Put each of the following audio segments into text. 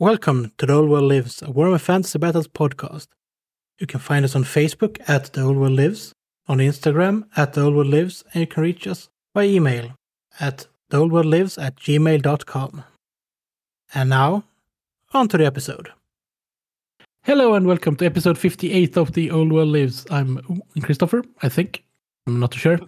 Welcome to The Old World Lives, a Warhammer Fantasy Battles podcast. You can find us on Facebook at The Old World Lives, on Instagram at The Old World Lives, and you can reach us by email at theoldworldlives at gmail.com. And now, on to the episode. Hello and welcome to episode 58 of The Old World Lives. I'm Christopher, I think. I'm not sure.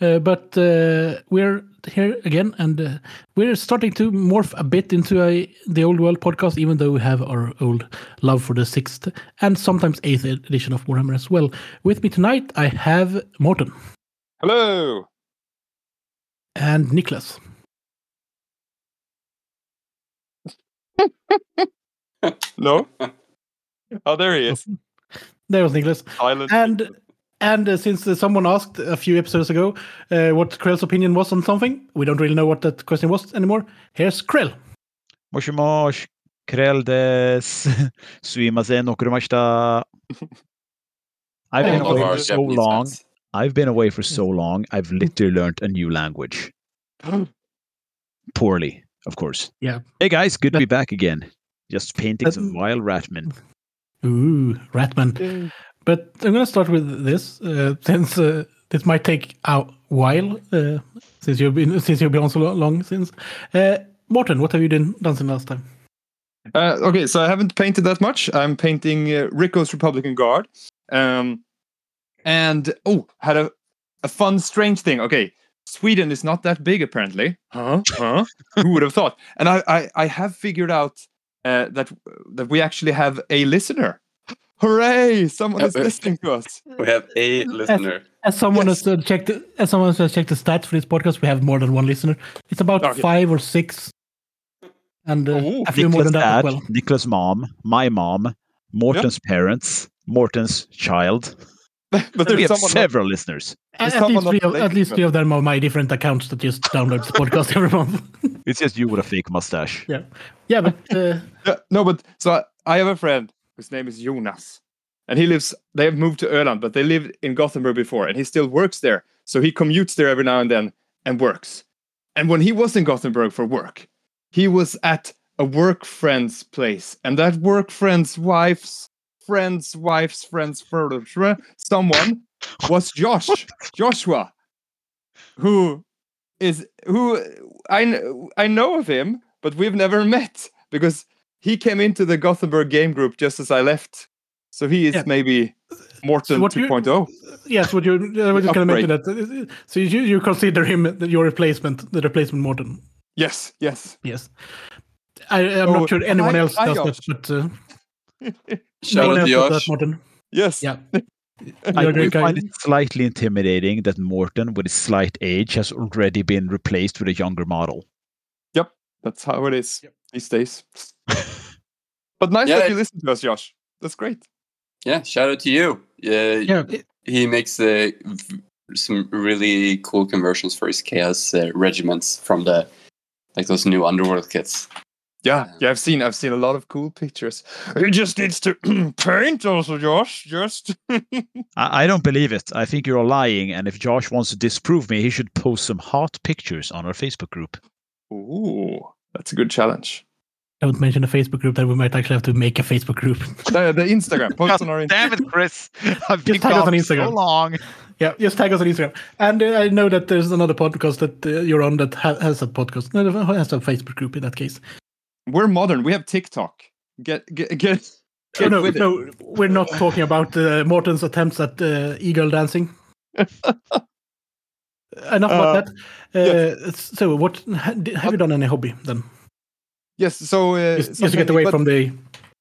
Uh, but uh, we're here again, and uh, we're starting to morph a bit into a the old world podcast, even though we have our old love for the sixth and sometimes eighth edition of Warhammer as well. With me tonight, I have Morten Hello. and Nicholas. No. Oh, there he is. There was Silent. and and uh, since uh, someone asked a few episodes ago uh, what Krell's opinion was on something, we don't really know what that question was anymore. Here's Krell. Moshi mosh, Krell des, suimasen okurumashita. I've been away for so long. I've been away for so long. I've literally learned a new language. Poorly, of course. Yeah. Hey guys, good to be back again. Just painting that, some wild Ratman. Ooh, Ratman. But I'm going to start with this, uh, since uh, this might take a while, uh, since you've been since you've been on so long since. Uh, Morten, what have you done, done since last time? Uh, okay, so I haven't painted that much. I'm painting uh, Ricco's Republican Guard. Um, and oh, had a, a fun, strange thing. Okay, Sweden is not that big apparently. Huh? Huh? Who would have thought? And I, I, I have figured out uh, that that we actually have a listener. Hooray! Someone is Yeah, but- listening to us. We have a listener. As someone Yes. has uh, checked, as someone has checked the stats for this podcast, we have more than one listener. It's about Okay. five or six, and uh, Oh, a few more than Nicholas' that as dad, well. Nicholas' mom, my mom, Morten's parents, Morten's child. but we there's have someone. several listeners. At, at least someone three of, at least three of them are my different accounts that just download the podcast every month. It's just you with a fake mustache. yeah, yeah, but uh, Yeah, no, but so I, I have a friend whose name is Jonas, and he lives. They have moved to Öland, but they lived in Gothenburg before, and he still works there. So he commutes there every now and then and works. And when he was in Gothenburg for work, he was at a work friend's place, and that work friend's wife's friend's wife's friend's friend, someone was Josh, Joshua, who is who I I know of him, but we've never met because he came into the Gothenburg game group just as I left. So he is Yeah. maybe Morten So what you- 2.0. yes, what you I was just going to mention Upgrade. that. uh, So you you consider him your replacement, the replacement Morten? Yes, yes. Yes. I, I'm Oh, not sure anyone hi- else hi, does Josh. that, but uh, no Shout one out else to does that, Josh. Morten. Yes. Yeah. I You're do find it slightly intimidating that Morten, with his slight age, has already been replaced with a younger model. Yep, that's how it is these days. but nice Yeah, that you listen to us, Josh. That's great. Yeah, shout out to you. Yeah, Yeah, he makes uh, some really cool conversions for his chaos uh, regiments from the like those new underworld kits. Yeah, yeah, I've seen I've seen a lot of cool pictures. He just needs to paint also, Josh. Just I, I don't believe it. I think you're lying. And if Josh wants to disprove me, he should post some hot pictures on our Facebook group. Ooh, that's a good challenge. don't mention a Facebook group. That we might actually have to make a Facebook group. The, the Instagram, post on our Instagram. Damn it, Chris! I've been Just tag us on gone so long. yeah, just tag us on Instagram. And uh, I know that there's another podcast that uh, you're on that ha- has a podcast. No, has a Facebook group in that case. We're modern. We have TikTok. Get get get. Oh, get no, with it. no, we're not talking about uh, Morten's attempts at uh, eagle dancing. Enough about Uh, that. Uh, So, what have you done any hobby then? Yes. So uh, Just, just to get away but- from the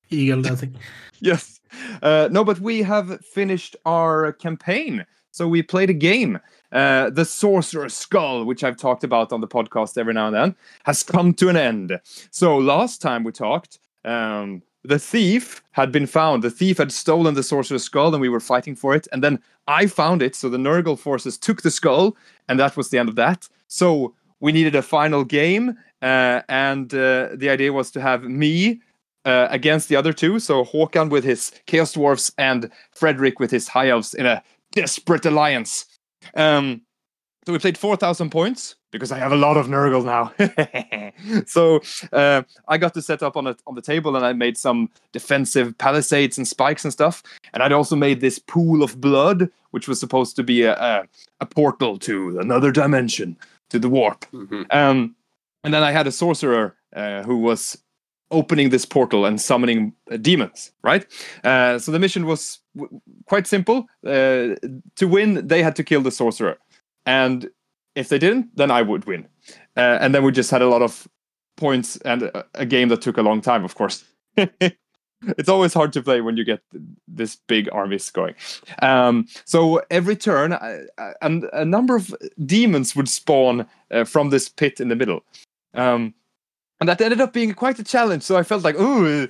eagle dancing. Yes. Uh, no, but we have finished our campaign. So we played a game. Uh, the Sorcerer's Skull, which I've talked about on the podcast every now and then, has come to an end. So last time we talked, um, the thief had been found. The thief had stolen the Sorcerer's Skull, and we were fighting for it. And then I found it. So the Nurgle forces took the skull, and that was the end of that. So we needed a final game, uh, and uh, the idea was to have me uh, against the other two. So Håkan with his Chaos Dwarfs and Frederick with his High Elves in a desperate alliance. Um, so we played 4,000 points because I have a lot of Nurgle now. so uh, I got to set up on it on the table, and I made some defensive palisades and spikes and stuff. And I'd also made this pool of blood, which was supposed to be a a, a portal to another dimension, to the warp. Mhm. Um, and then I had a sorcerer uh, who was opening this portal and summoning uh, demons. Right. Uh, so the mission was w- quite simple. Uh, to win, they had to kill the sorcerer, and if they didn't, then I would win. Uh, and then we just had a lot of points and a, a game that took a long time, of course. it's always hard to play when you get this big armies going. Um, so every turn, and a number of demons would spawn uh, from this pit in the middle. Um, and that ended up being quite a challenge. So I felt like, oh,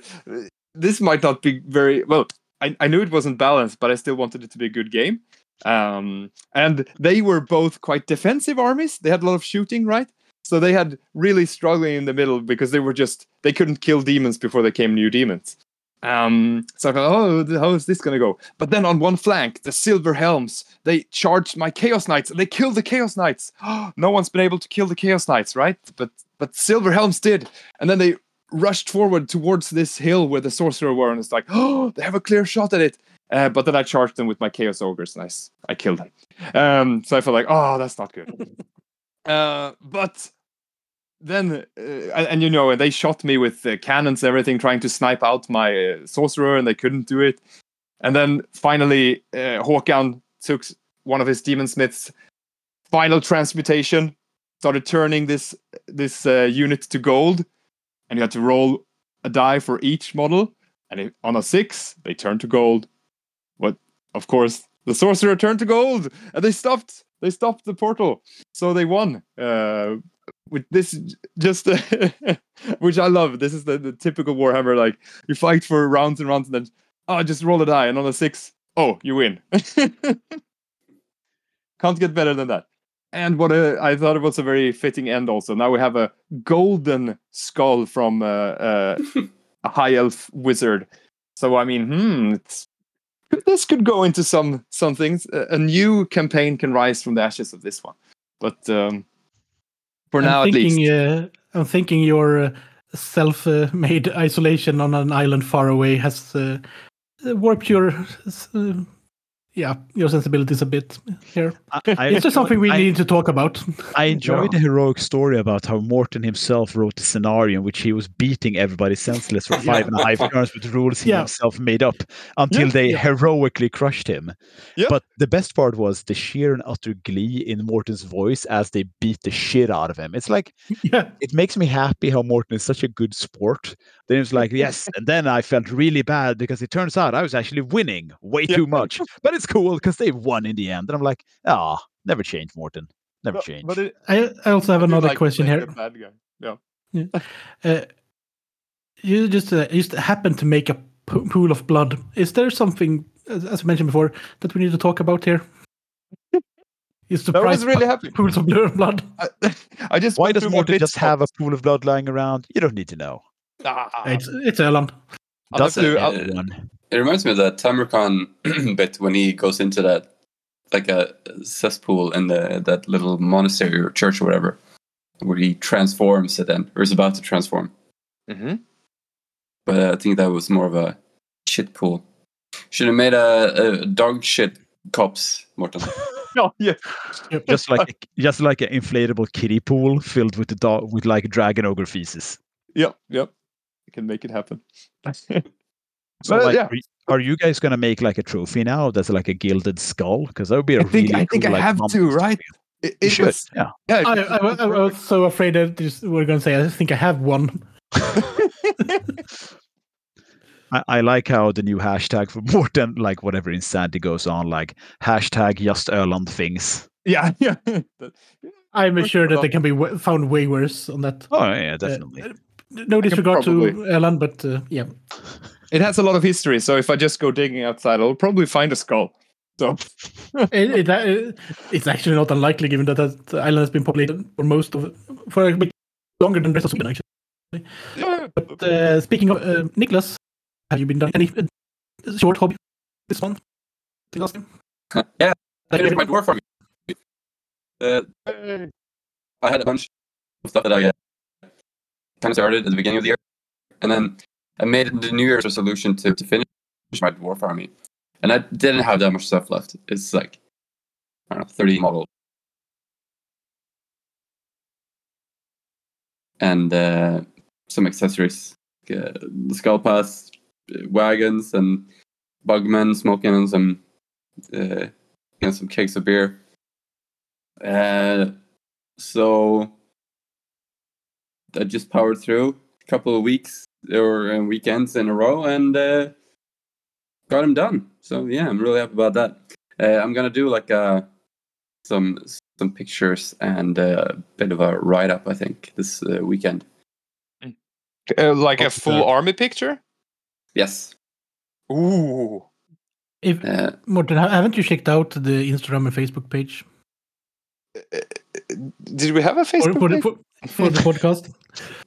this might not be very well. I, I knew it wasn't balanced, but I still wanted it to be a good game. Um, and they were both quite defensive armies. They had a lot of shooting, right? So they had really struggling in the middle because they were just they couldn't kill demons before they came new demons. Um, so I thought, oh, how is this gonna go? But then on one flank, the Silver Helms they charged my Chaos Knights and they killed the Chaos Knights. no one's been able to kill the Chaos Knights, right? But but Silver Helms did, and then they rushed forward towards this hill where the sorcerer were, and it's like, oh, they have a clear shot at it. Uh, but then I charged them with my Chaos Ogres, and I killed them. Um, so I felt like, oh, that's not good. uh, but then, uh, and, you know, they shot me with cannons and everything, trying to snipe out my uh, sorcerer, and they couldn't do it. And then finally, uh, took one of his demon smiths' final transmutation, started turning this this uh, unit to gold, and you had to roll a die for each model. And on a six, they turned to gold. Of course, the sorcerer turned to gold, and they stopped. They stopped the portal, so they won. Uh, with this, just which I love. This is the, the typical Warhammer. Like you fight for rounds and rounds, and then oh, just roll a die, and on a six, oh, you win. Can't get better than that. And what a, I thought it was a very fitting end. Also, now we have a golden skull from uh, uh, a high elf wizard. So I mean, hmm, it's, this could go into some some things. A, new campaign can rise from the ashes of this one. But um, for now, I'm at thinking, least, Uh, I'm thinking your uh, self-made isolation on an island far away has uh, warped your, uh, yeah, your sensibilities a bit here. I, I Is there something we I- need to talk about? I enjoyed the heroic story about how Morten himself wrote the scenario in which he was beating everybody senseless for five and a half turns with rules he Yeah. himself made up until Yeah. they Yeah. heroically crushed him. Yeah. But the best part was the sheer and utter glee in Morten's voice as they beat the shit out of him. It's like yeah, it makes me happy how Morten is such a good sport. Then it was like, yes, and then I felt really bad because it turns out I was actually winning way Yeah. too much. But it's cool because they won in the end. And I'm like, ah, never change, Morten. Never but, change. but it, I, I also have I another like question here. the Bad guy. Yeah. Uh, you just uh, just happen to make a pool of blood. Is there something, as, as I mentioned before, that we need to talk about here? Is the I price was really happy. pools of blood? I, I just Why does Morton bits just have a pool of blood lying around? You don't need to know. Ah, It's it's Öland. I'll have Does to- it? I'll- Everyone. It reminds me of that Tamurkhan bit when he goes into that like a cesspool in the that little monastery or church or whatever, where he transforms it then, or is about to transform. Mhm. But uh, I think that was more of a shit pool. Should have made a, a dog shit cops, Morten. Oh, yeah. just like a, just like an inflatable kiddie pool filled with the dog with like dragon ogre feces. Yep. Yep. I can make it happen. So Well, like, yeah. are you- are you guys gonna make like a trophy now that's like a gilded skull? Because that would be a I think really I think cool, I like, have to, right? It, You it should, was, yeah. yeah. I, I, I, I was so afraid that this, we're going to say, I think I have one. I, I like how the new hashtag for Morten, like whatever insanity goes on, like hashtag just Öland things. yeah, yeah. I'm Work sure that they can be w- found way worse on that. Oh yeah, definitely. Uh, no disregard to probably- Öland, but uh, yeah. It has a lot of history, so if I just go digging outside, I'll probably find a skull. So it, it, uh, it's actually not unlikely given that that island has been populated for most of for a bit longer than the rest of Sweden actually. yeah, But uh, speaking of uh, Niklas, have you been done any uh, short hobby this month? The last time? yeah, Like, here's my dwarf army. Uh, I had a bunch of stuff that I uh, kind of started at the beginning of the year, and then I made the New Year's resolution to, to finish my dwarf army, and I didn't have that much stuff left. It's like I don't know, thirty models, and uh, some accessories, uh, the skull pass, uh, wagons, and bugmen smoking on some, uh, you know, some kegs of beer. Uh, so I just powered through a couple of weeks or uh, weekends in a row and uh, got him done. So yeah, I'm really happy about that. Uh, I'm gonna do like uh, some some pictures and a bit of a write up. I think this uh, weekend. Uh, like a full that? army picture? Yes. Ooh. If Uh, Morten, haven't you checked out the Instagram and Facebook page Did we have a Facebook for, the, page? for, for the podcast?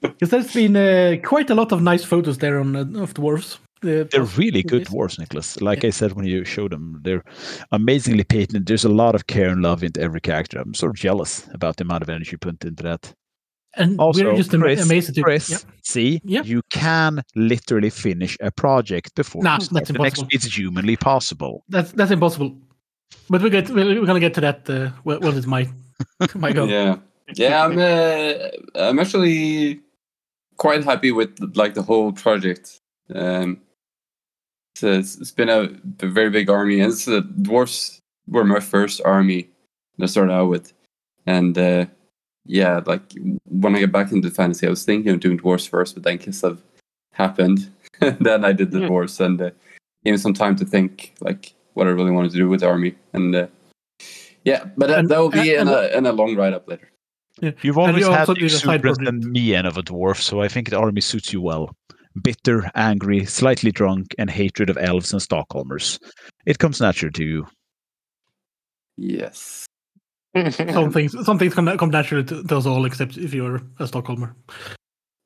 Because there's been uh, quite a lot of nice photos there on uh, of dwarves. Uh, They're really good Yes. dwarves, Nicholas. Like I said when you showed them, they're amazingly painted. There's a lot of care and love into every character. I'm sort of jealous about the amount of energy put into that. and Also, we're just ama- Chris, amazed to Chris, yeah. see, Yeah. you can literally finish a project before Nah, that's the next. impossible. It's humanly possible. That's that's impossible. But we get we're, we're gonna get to that uh, when when it's my my go. Yeah, yeah. I'm uh, I'm actually quite happy with like the whole project. Um, so it's, it's been a, a very big army, and it's, the dwarfs were my first army to start out with, and uh, yeah, like when I get back into fantasy, I was thinking of doing dwarfs first, but then Kislev happened, then I did the Hmm. dwarfs, and uh, gave me some time to think like what I really wanted to do with the army, and uh, yeah, but that, And- that will be and- in a in a long write up later. You've always you had the did a side exuberance and me end of a dwarf, so I think the army suits you well. Bitter, angry, slightly drunk, and hatred of elves and Stockholmers. It comes natural to you. Yes. Some things some things come, come naturally to, to us all, except if you're a Stockholmer.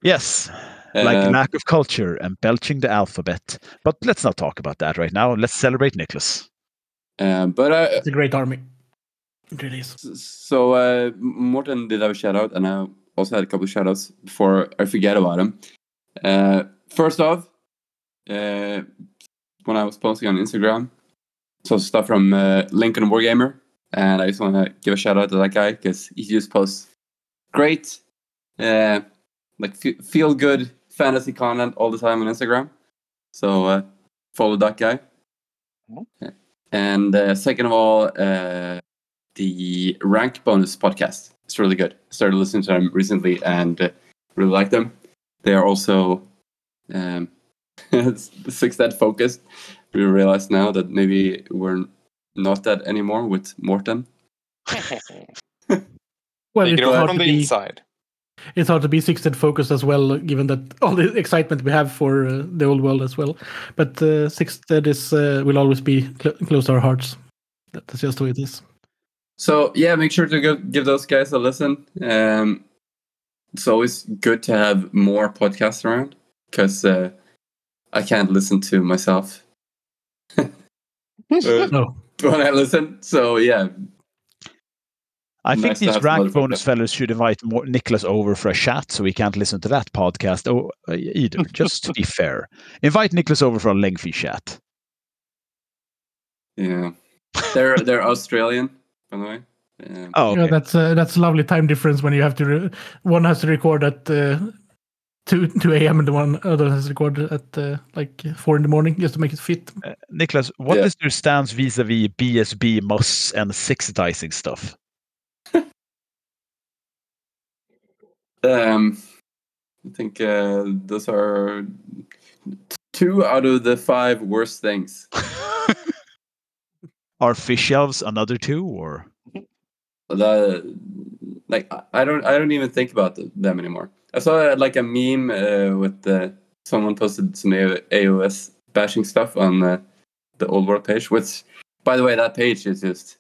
Yes, like Uh, lack of culture and belching the alphabet. But let's not talk about that right now. Let's celebrate Nicholas. uh, but uh, It's a great army. It really so uh, Morten did have a shout out, and I also had a couple of shout outs before I forget about him. Uh, first off, uh, when I was posting on Instagram, saw stuff from uh, Lincoln Wargamer, and I just want to give a shout out to that guy because he just posts great, uh, like f- feel good fantasy content all the time on Instagram. So uh, follow that guy. And uh, second of all, uh, the rank bonus podcast. It's really good. I started listening to them recently and uh, really like them. They are also um, six that focused. We realize now that maybe we're not that anymore with Morten. Well, Take it's it over hard, from to the be, inside. it's hard to be sixth focused as well, given that all the excitement we have for uh, the old world as well. But uh, sixth is uh, will always be cl- close to our hearts. That's just the way it is. So yeah, make sure to go, give those guys a listen. Um, it's always good to have more podcasts around because uh, I can't listen to myself uh, No, when I listen. So yeah, I think Nice to these rank bonus fellows should invite more Nicholas over for a chat so he can't listen to that podcast oh, uh, either, just to be fair. Invite Nicholas over for a lengthy chat. yeah, they're they're Australian, by the way. Um, Oh, okay. yeah, that's uh, that's a lovely time difference when you have to. Re- one has to record at uh, two two a.m. and the one other has to record at uh, like four in the morning just to make it fit. Uh, Nicholas, what is Yeah. your stance vis-a-vis BSB, MUS, and six dicing stuff? Um, I think uh, those are t- two out of the five worst things. Are fish shelves another two, or The like I- I don't I don't even think about th- them anymore. I saw uh, like a meme uh, with the someone posted some AOS bashing stuff on uh, the old world page. Which, by the way, that page is just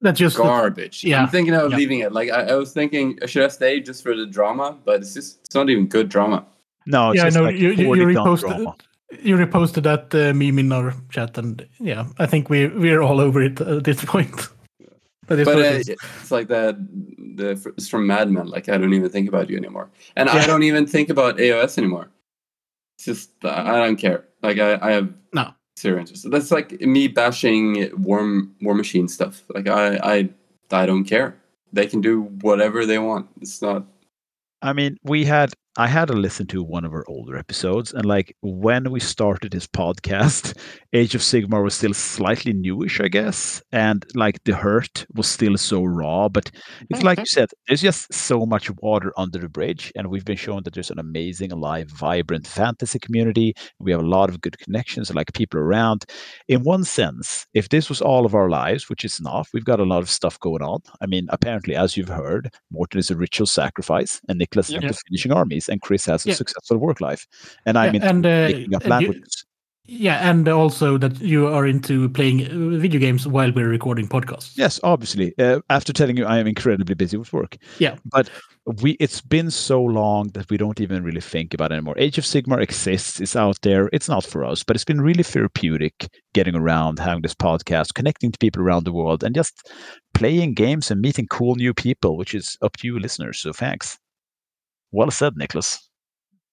That's just garbage. yeah, I'm thinking of yeah. leaving it. Like I, I was thinking, should I stay just for the drama? But it's just it's not even good drama. no? It's yeah, I just know like you, you, you reposted drama. You reposted that uh, meme in our chat, and yeah, I think we we're all over it at this point. But it's but uh, it is. like that. The it's from Mad Men. Like I don't even think about you anymore, and I don't even think about AOS anymore. It's just I I don't care. Like I, I have No. zero interest. That's like me bashing War War Machine stuff. Like I I I don't care. They can do whatever they want. It's not. I mean, we had I had to listen to one of our older episodes, and like when we started this podcast, Age of Sigmar was still slightly newish, I guess, and like the hurt was still so raw. But it's like you said, there's just so much water under the bridge, and we've been shown that there's an amazing, alive, vibrant fantasy community. We have a lot of good connections, like people around. In one sense, if this was all of our lives, which it's not, we've got a lot of stuff going on. I mean, apparently, as you've heard, Morten is a ritual sacrifice, and Nicholas Yeah. into finishing armies, and Chris has a Yeah. successful work life, and I'm Yeah, into and, uh, making up languages. Yeah, and also that you are into playing uh, video games while we're recording podcasts. Yes, obviously. Uh, after telling you I am incredibly busy with work. Yeah. But we it's been so long that we don't even really think about it anymore. Age of Sigmar exists, it's out there. It's not for us, but it's been really therapeutic getting around, having this podcast, connecting to people around the world, and just playing games and meeting cool new people, which is up to you listeners. So thanks. Well said, Nicholas.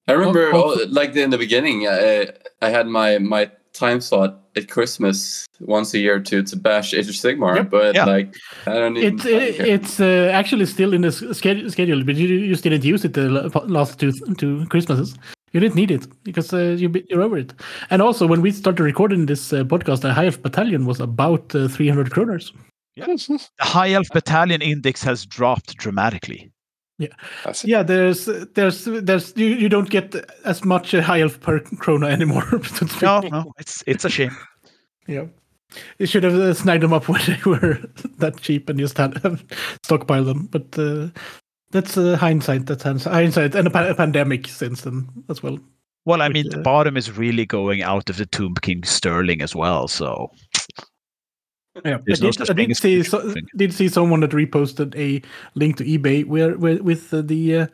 I remember, Well, all, like in the beginning, I, I had my my time slot at Christmas once a year to to bash Age of Sigmar, Yep. but Yeah. like I don't even. It, it it's uh, actually still in the s- schedule, schedule, but you you still didn't use it the last two two Christmases. You didn't need it because uh, you, you're over it. And also, when we started recording this uh, podcast, the High Elf Battalion was about uh, 300 kroners. Yeah. The High Elf Battalion Index has dropped dramatically. That's- Yeah, there's there's there's you, you don't get as much uh, High Elf per krona anymore. so to speak. No, no, it's it's a shame. Yeah. You should have uh, snagged them up when they were that cheap and just had stockpile them. But uh, that's uh, hindsight. That's hinds- hindsight and a, pa- a pandemic since then as well. Well, I Which, mean, the uh, bottom is really going out of the Tomb King Sterling as well. So Yeah, I There's no did, such I did see so, did see someone that reposted a link to eBay where, where with uh, the uh,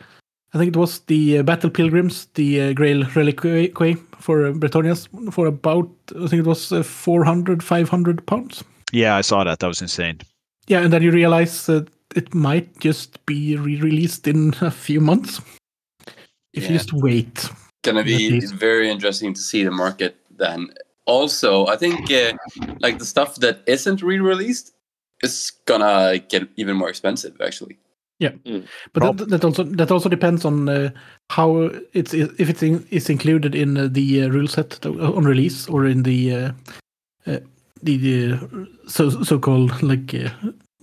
I think it was the uh, Battle Pilgrims, the uh, Grail Reliquary for uh, Bretonnias for about I think it was uh, 400 500 pounds. yeah, I saw that. That was insane. Yeah, and then you realize that it might just be re-released in a few months if you just wait. gonna be very interesting to see the market then. Also, I think uh, like the stuff that isn't re-released is gonna get even more expensive. Actually, Yeah. But that, that also that also depends on uh, how it's if it's in, it's included in uh, the uh, rule set on release or in the uh, uh, the, the so so called like uh,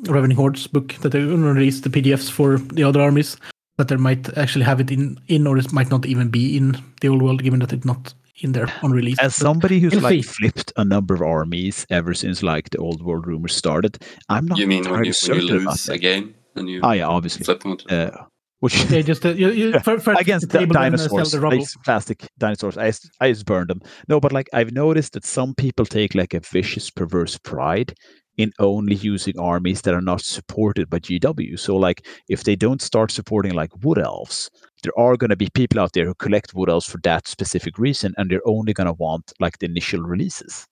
Ravening Hordes book that they're going to release the PDFs for the other armies. That they might actually have it in in or it might not even be in the old world, given that it's not in there on release. As somebody who's like see. flipped a number of armies ever since like the old world rumors started, I'm not you mean when you, when you certain about lose that. a game and you Oh yeah, obviously. flip them? To, Uh, which Yeah, just uh, you, you, Yeah, fir- first against the di- table and, dinosaurs, the rubble. like plastic dinosaurs. I just burned them. No, but like I've noticed that some people take like a vicious, perverse pride in only using armies that are not supported by GW. So like if they don't start supporting like wood elves, there are going to be people out there who collect wood elves for that specific reason, and they're only going to want like the initial releases.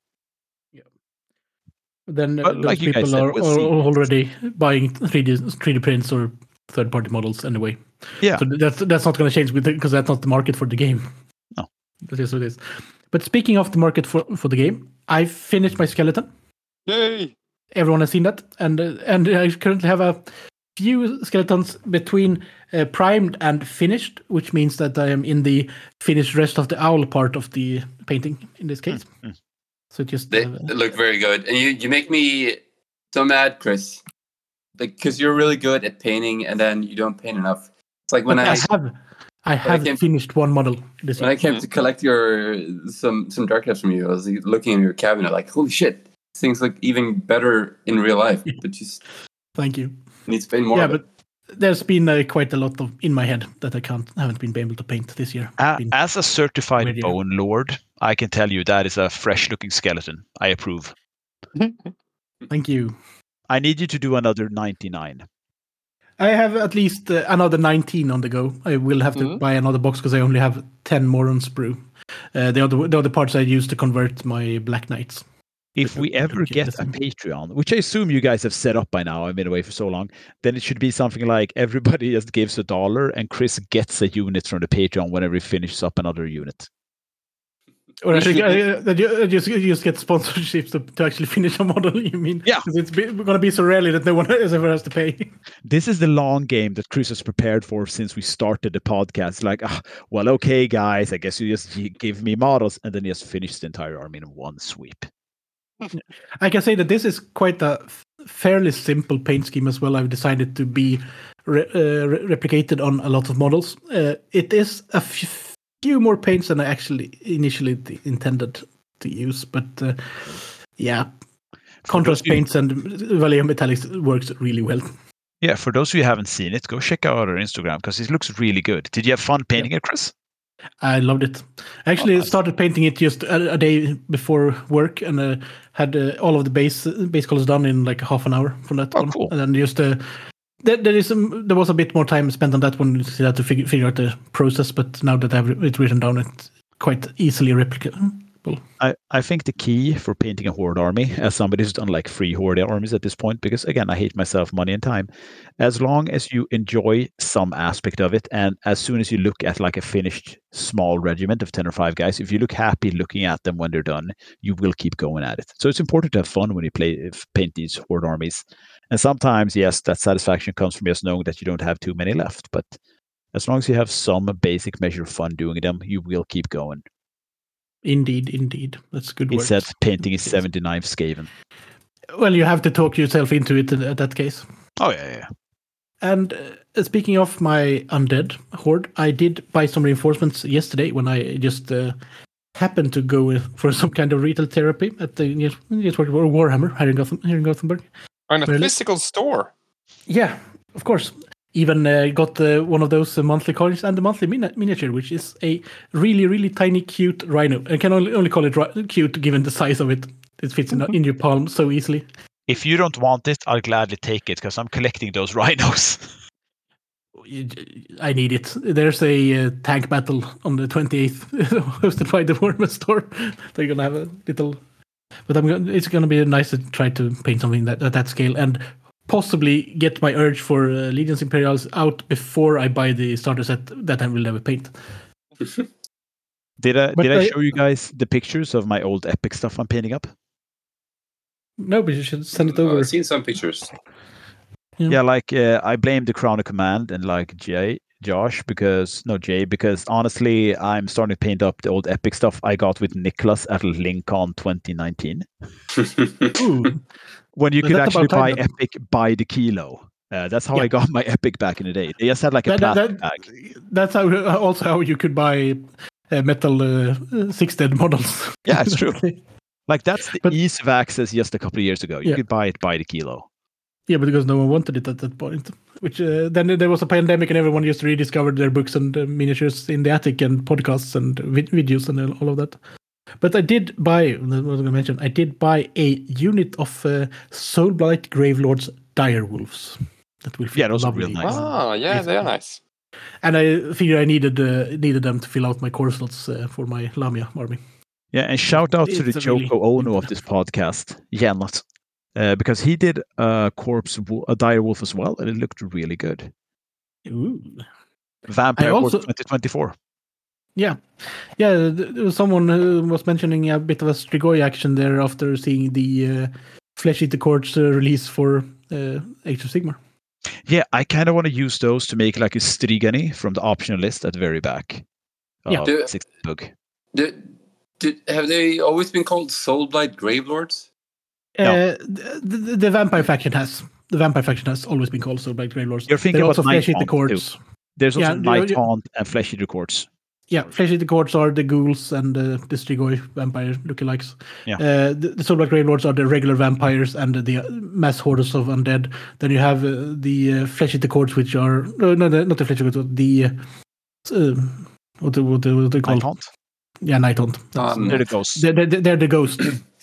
then uh, But those like people said, are, we'll are already buying 3D 3D prints or third party models anyway. Yeah. So that's that's not going to change because that's not the market for the game. No. That is what it is. But speaking of the market for for the game, I finished my skeleton. Yay! Everyone has seen that, and uh, and I currently have a few skeletons between uh, primed and finished, which means that I am in the finished rest of the owl part of the painting in this case. mm. So just they, uh, they look very good, and you you make me so mad, Chris. Like, because you're really good at painting, and then you don't paint enough. It's like when I I have I have came- finished one model this when I came to collect your some some dark Elves from you, I was looking in your cabinet, like, holy shit, things look even better in real life. But just Thank you. Need to paint more. yeah, of it. but there's been uh, quite a lot of in my head that I can't haven't been able to paint this year. A- Been- as a certified Radio. bone lord, I can tell you that is a fresh looking skeleton. I approve. Thank you. I need you to do another 99. I have at least uh, another 19 on the go. I will have to Mhm. buy another box because I only have 10 more on sprue. Uh, the other the other parts I use to convert my black knights. If we ever get a Patreon, which I assume you guys have set up by now, I've been away for so long, then it should be something like everybody just gives a dollar and Chris gets a unit from the Patreon whenever he finishes up another unit. Or actually, should- uh, you, uh, just, just get sponsorships to, to actually finish a model, you mean? Yeah. 'Cause it's going to be so rarely that no one else ever has to pay. This is the long game that Chris has prepared for since we started the podcast. Like, ah, well, okay, guys, I guess you just give me models, and then he just finished the entire army in one sweep. I can say that this is quite a fairly simple paint scheme as well. I've decided to be re- uh, re- replicated on a lot of models. Uh, it is a f- few more paints than I actually initially t- intended to use, but uh, yeah, contrast you- paints and Valium metallics works really well. Yeah, for those who haven't seen it, go check out our Instagram because it looks really good. Did you have fun painting it, Chris? I loved it. I actually nice. started painting it just a, a day before work, and uh, had uh, all of the base base colors done in like half an hour from that Oh, one. cool. And then just uh, there, there is some, there was a bit more time spent on that one to figure, figure out the process. But now that I have it written down, it's quite easily replicable. I, I think the key for painting a horde army, as somebody who's done like three horde armies at this point, because again, I hate myself, money and time, as long as you enjoy some aspect of it, and as soon as you look at like a finished small regiment of 10 or 5 guys, if you look happy looking at them when they're done, you will keep going at it. So it's important to have fun when you play paint these horde armies. And sometimes, yes, that satisfaction comes from just knowing that you don't have too many left, but as long as you have some basic measure of fun doing them, you will keep going. Indeed, indeed, that's good He work. said painting is Yes. 79 Skaven. Well, you have to talk yourself into it in at that case. Oh yeah, yeah. And uh, speaking of my undead horde, I did buy some reinforcements yesterday when I just uh, happened to go for some kind of retail therapy at the yes, yes, what- Warhammer here in, Gotham, here in Gothenburg. On a Really? physical store. Yeah, of course. Even uh, got uh, one of those uh, monthly coins and the monthly mini- miniature, which is a really, really tiny, cute rhino. I can only, only call it ri- cute given the size of it. It fits in, in your palm so easily. If you don't want it, I'll gladly take it because I'm collecting those rhinos. I need it. There's a uh, tank battle on the 28th, hosted by the Warhammer store. They're gonna have a little, but I'm gonna, it's gonna be nice to try to paint something that at that scale and possibly get my urge for uh, Legions Imperialis out before I buy the starter set that I will never paint. Did I But did I I- show you guys the pictures of my old epic stuff I'm painting up? No, but you should send it over. I've seen some pictures. Yeah. Yeah, like uh, I blame the Crown of Command and like Jay, Josh, because no Jay, because honestly, I'm starting to paint up the old epic stuff I got with Nicholas at Lincoln 2019. Ooh, When you But could actually buy time epic by the kilo. Uh, that's how Yeah. I got my epic back in the day. They just had like a That- plastic that- bag. that's how also how you could buy uh, metal uh, six dead models. Yeah, it's true. Like that's the But- ease of access just a couple of years ago. You Yeah. could buy it by the kilo. Yeah, but because no one wanted it at that point. Which uh, then there was a pandemic and everyone just rediscovered their books and uh, miniatures in the attic and podcasts and vid- videos and all of that. But I did buy, I was going to mention, I did buy a unit of uh, Soulblight Gravelords Dire Wolves. That will fit Yeah, those are lovely. real nice. Ah, yeah, they are nice. And I figured I needed uh, needed them to fill out my core slots uh, for my Lahmia army. Yeah, and shout out to the It's a really Yoko Ono of this podcast, Jennot, uh, because he did a corpse, a dire wolf as well, and it looked really good. Ooh. Vampire Wars also- 2024. Yeah, yeah. th- There was someone was mentioning a bit of a Strigoi action there after seeing the uh, Flesh Eater Courts uh, release for uh, Age of Sigmar. Yeah, I kind of want to use those to make like a Strigani from the optional list at the very back. Yeah. Do- Sixth book. Did, did, have they always been called Soulblight Gravelords? No. Uh, the, the, the Vampire faction has the Vampire faction has always been called Soulblight Gravelords. You're thinking They're about also Flesh Eater Night Haunt, too. Courts. There's also Yeah, Night you- Haunt and Flesh Eater Courts. Yeah, Flesh Eater Courts are the ghouls and uh, the Strigoi vampire lookalikes. Yeah. Uh, the, the Soulblight Gravelords are the regular vampires and the uh, mass hordes of undead. Then you have uh, the uh, Flesh Eater Courts, which are no, no, the- not the Flesh Eater Courts, the uh, um, what the, what what they call Night Haunt. yeah Night Hunt. That's- Um, They're the ghosts. they're, they're, they're the ghost,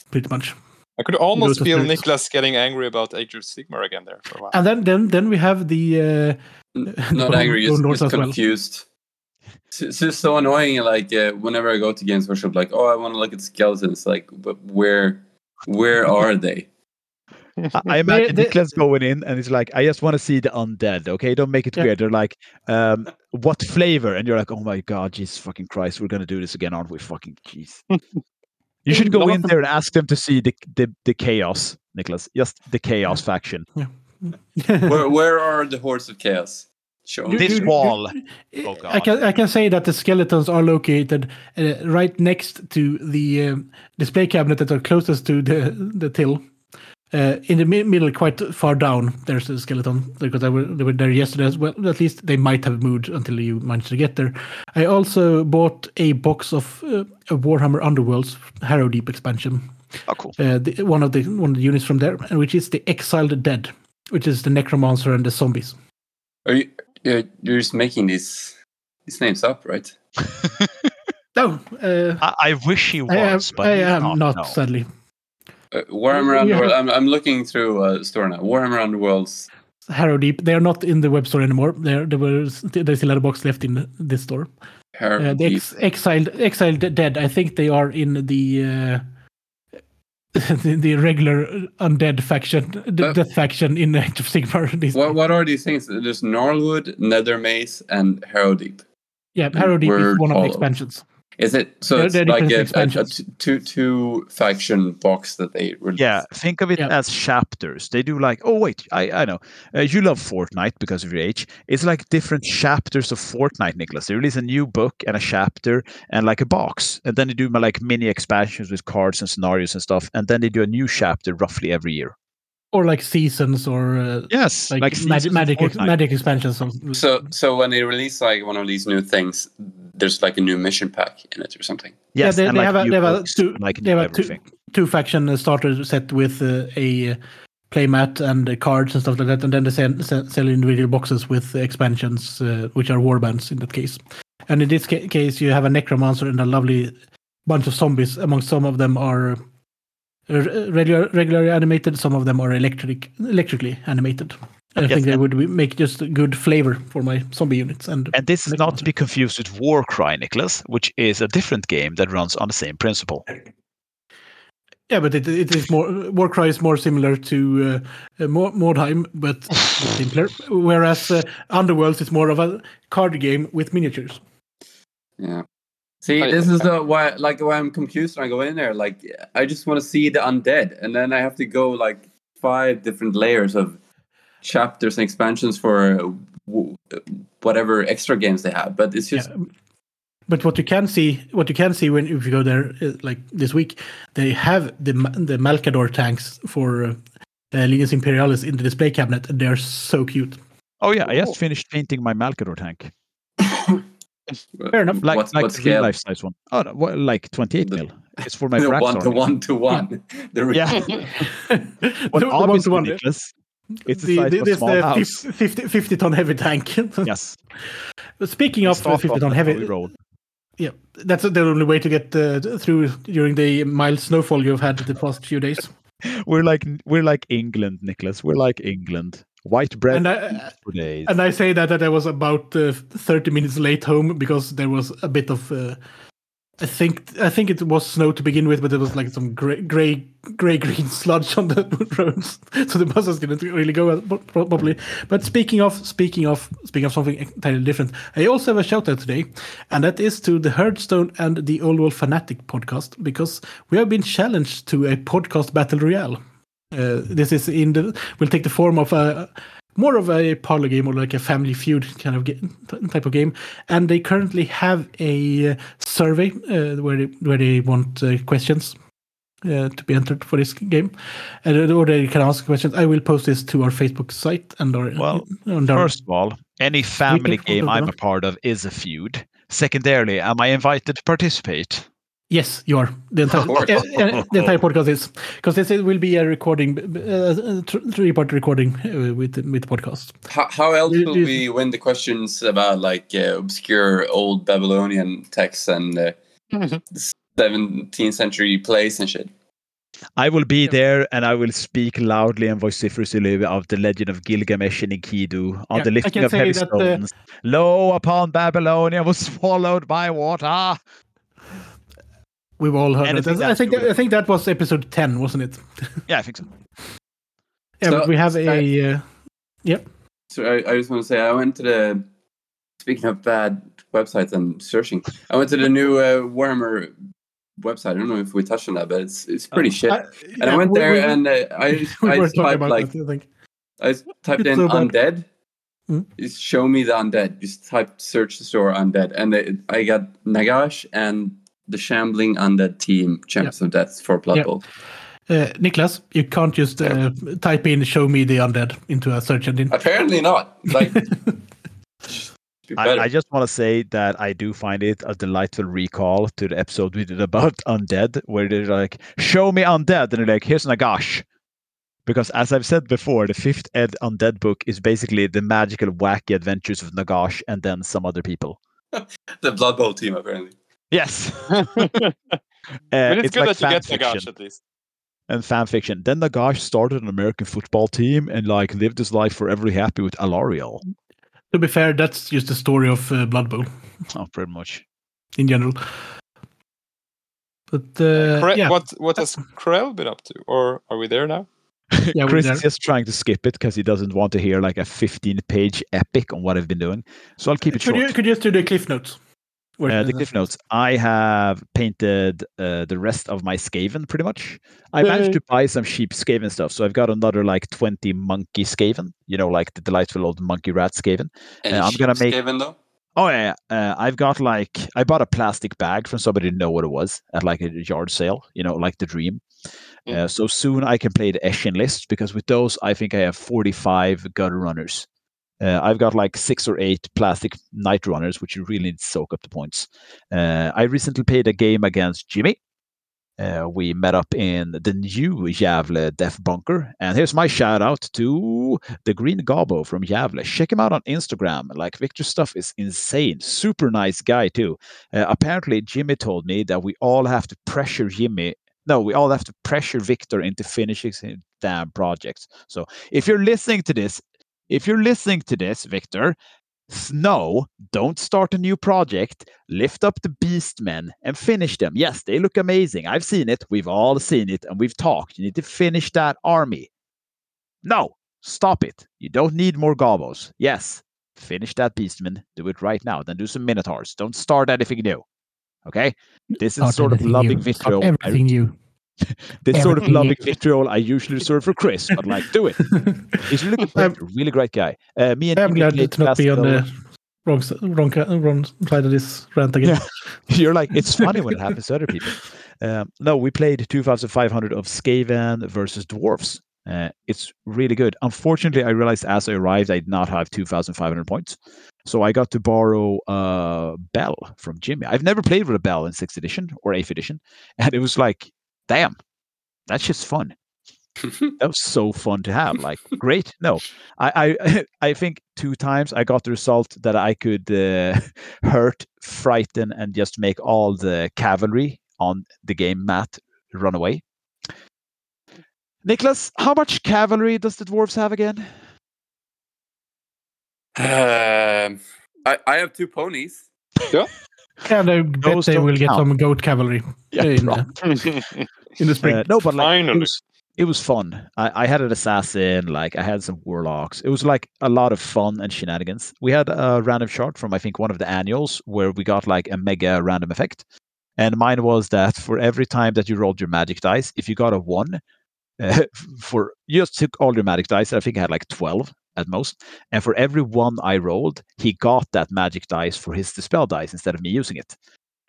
pretty much. I could almost Those feel spirits. Niklas getting angry about Age of Sigmar again there for a while. And then then then we have the uh, N- Go- Not angry, go just, just as well. Confused. It's, it's just so annoying. Like uh, whenever I go to Games Workshop, like, oh, I want to look at skeletons. Like, but where, Where are they? I, I imagine they- Niklas going in and he's like, I just want to see the undead. Okay, don't make it Yeah. weird. They're like, um, what flavor? And you're like, oh my god, Jesus fucking Christ, we're gonna do this again, aren't we? Fucking jeez. You should go Lot in there and ask them to see the the, the chaos, Nicholas. Just the chaos faction. Where where are the hordes of chaos? Show me. This you- wall. Oh, I can I can say that the skeletons are located uh, right next to the um, display cabinet that are closest to the the till. Uh, in the mi- middle, quite far down, there's a skeleton because I were, they were there yesterday as well. At least they might have moved until you managed to get there. I also bought a box of uh, a Warhammer Underworlds Harrow Deep expansion. Oh, cool. Uh, the, one of the one of the units from there, which is the Exiled Dead, which is the Necromancer and the zombies. Are you you're, you're just making these these names up, right? No, uh, I, I wish he was, I am, but I am not, no. sadly. Uh, Warhammer Yeah. Underworld. I'm I'm looking through uh, store now. Warhammer Underworlds. Harrow Deep. They are not in the web store anymore. There, there was there's still a box left in this store. Harrow Uh, the Deep. ex- exiled, exiled dead. I think they are in the uh, the, the regular undead faction, the Uh, death faction in Age of Sigmar. What what are these things? There's Gnarlwood, Nether Maze, and Harrow Deep. yeah, Harrow Deep is one of the expansions. Is it so? They're- it's they're like a, a, a two two faction box that they release. Yeah, think of it Yeah. as chapters. They do like, oh wait, I I know. Uh, you love Fortnite because of your age. It's like different chapters of Fortnite, Nicholas. They release a new book and a chapter and like a box, and then they do like mini expansions with cards and scenarios and stuff, and then they do a new chapter roughly every year. Or like seasons or uh, Yes, like, seasons magic magic, ex- magic expansions. Of, So so when they release like one of these new things, there's like a new mission pack in it or something. Yes, they- and they like have a- they have a two- like they have a two- two faction starter set with uh, a playmat and uh, cards and stuff like that, and then they sell, sell, sell individual boxes with expansions, uh, which are warbands in that case. And in this ca- case, you have a necromancer and a lovely bunch of zombies. Among some of them are regular, regularly animated, some of them are electric, electrically animated. I Yes, think they would be- make just a good flavor for my zombie units. And, And this is not to be confused with Warcry, Nicholas, which is a different game that runs on the same principle. Yeah, but it, it is more Warcry is more similar to uh, uh, Mo- Mordheim, but simpler. Whereas uh, Underworlds is more of a card game with miniatures. Yeah. See, this is the why like why I'm confused when I go in there. Like I just want to see the undead, and then I have to go like five different layers of chapters and expansions for uh, whatever extra games they have. But it's just Yeah. But what you can see, what you can see when if you go there, uh, like this week, they have the the Malcador tanks for uh, uh, Legions Imperialis in the display cabinet, and they're so cute. Oh yeah, I just finished painting my Malcador tank. Fair enough. Like what, like what the real scale? life size one. Oh, no, what, like 28 The- mil. It's for my The Brax one to one to one. The re- Yeah. the, Well, the one to one. Nicholas, it's the, The, size the, of a small the house. 50, 50 ton heavy tank. Yes. But Speaking of uh, Start 50 off, ton that's heavy, roll. Yeah, that's the only way to get uh, through during the mild snowfall you've had the past few days. We're like we're like England, Nicholas. We're like England. White bread And I, days. and I say that that I was about uh, 30 minutes late home because there was a bit of. Uh, I think I think it was snow to begin with, but there was like some gray gray gray green sludge on the roads, so the buses didn't really go out pro- properly. But speaking of speaking of speaking of something entirely different, I also have a shout out today, and that is to the Heardstone and the Old World Fanatic podcast because we have been challenged to a podcast battle royale. Uh, this is in the will take the form of a more of a parlor game or like a family feud kind of game, type of game. And they currently have a uh, survey uh, where they, where they want uh, questions uh, to be entered for this game, and or they can ask questions. I will post this to our Facebook site and our Well, and our, First of all, any family game I'm a part of is a feud. Secondarily, am I invited to participate? Yes, you are. The entire, uh, uh, the entire podcast is because this will be a recording, uh, a three part recording uh, with the- with the podcast. How, how else Do- will do- we win the questions about like uh, obscure old Babylonian texts and uh, 17th century plays and shit? I will be there and I will speak loudly and vociferously of the legend of Gilgamesh and Enkidu on Yeah, the lifting of heavy that, stones. Lo upon Babylonia was swallowed by water. We've all heard Anything it. I think that, I think that was episode ten, wasn't it? Yeah, I think so. Yeah, So- but we have so- a. Uh, yep. So I, I just want to say I went to the. Speaking of bad websites and searching, I went to the new uh, Warhammer website. I don't know if we touched on that, but it's it's pretty Oh. shit. I- and I went we- there we- and uh, I we I were just talking typed about like that, I think. I typed It's in so bad. undead. Hmm? Just show me the undead. Just type search the store undead, and it, I got Nagash and the Shambling Undead Team Champions of Death for Blood Yeah. Bowl. Uh, Niklas, you can't just uh, type in "show me the undead" into a search engine. Apparently not. Like, be I. I just want to say that I do find it a delightful recall to the episode we did about undead, where they're like, "Show me undead," and they're like, "Here's Nagash." Because as I've said before, the fifth Ed Undead book is basically the magical, wacky adventures of Nagash and then some other people. the Blood Bowl team, apparently. Yes, but uh, it's, good like that you get fan Nagash fiction. at least. and fan fiction. Then Nagash started an American football team and like lived his life forever happy with Alarielle. to be fair, that's just the story of uh, Blood Bowl Oh, pretty much. in general. But uh, Cre- yeah, What what has Krell been up to? Or are we there now? Yeah, Chris is just trying to skip it because he doesn't want to hear like a 15-page epic on what I've been doing. So I'll keep it could short. you could you just do the cliff notes? Where- Uh, the cliff notes. I have painted uh, the rest of my Skaven pretty much. I managed to buy some cheap Skaven stuff, so I've got another like twenty monkey Skaven. You know, like the delightful old monkey rat Skaven. Any I'm gonna make- Skaven, though? Oh yeah, yeah. Uh, I've got like I bought a plastic bag from somebody to know what it was at like a yard sale. You know, like the dream. Mm. Uh, so soon I can play the Eshin list because with those I think I have forty-five gutter runners. Uh, I've got like six or eight plastic night runners, which you really need to soak up the points. Uh, I recently played a game against Jimmy. Uh, we met up in the new Gävle Def Bunker. And here's my shout out to the Green Gobbo from Gävle. Check him out on Instagram. Like Victor's stuff is insane. Super nice guy, too. Uh, apparently, Jimmy told me that we all have to pressure Jimmy. No, we all have to pressure Victor into finishing his damn projects. So if you're listening to this, if you're listening to this, Victor, s- no, don't start a new project. Lift up the Beastmen and finish them. Yes, they look amazing. I've seen it. We've all seen it and we've talked. You need to finish that army. No, stop it. You don't need more gobos. Yes, finish that Beastman. Do it right now. Then do some Minotaurs. Don't start anything new. Okay? This is Start sort of loving new. Start vitriol. I- Everything new. this sort of loving vitriol I usually reserve for Chris, but like, do it. He's really good. I'm- really great guy. Uh, me and I'm glad to not be on the wrong wrong wrong side of this rant again. You're like, it's funny when it happens to other people. Um, no, we played 2,500 of Skaven versus Dwarfs. Uh, it's really good. Unfortunately, I realized as I arrived, I did not have 2,500 points. So I got to borrow a bell from Jimmy. I've never played with a bell in 6th edition or 8th edition. And it was like, damn, that's just fun. that was so fun to have. Like, great. No, I, I, I think two times I got the result that I could uh, hurt, frighten, and just make all the cavalry on the game mat run away. Niklas, how much cavalry does the dwarves have again? Um, I, I have two ponies. And I bet they don't will get some goat cavalry in, uh, in the spring. Uh, no, but like, it was, it was fun. I, I had an assassin, like I had some warlocks. It was like a lot of fun and shenanigans. We had a random chart from I think one of the annuals where we got like a mega random effect. And mine was that for every time that you rolled your magic dice, if you got a one, uh, for you just took all your magic dice. I think I had like twelve at most, and for every one I rolled, he got that magic dice for his dispel dice instead of me using it.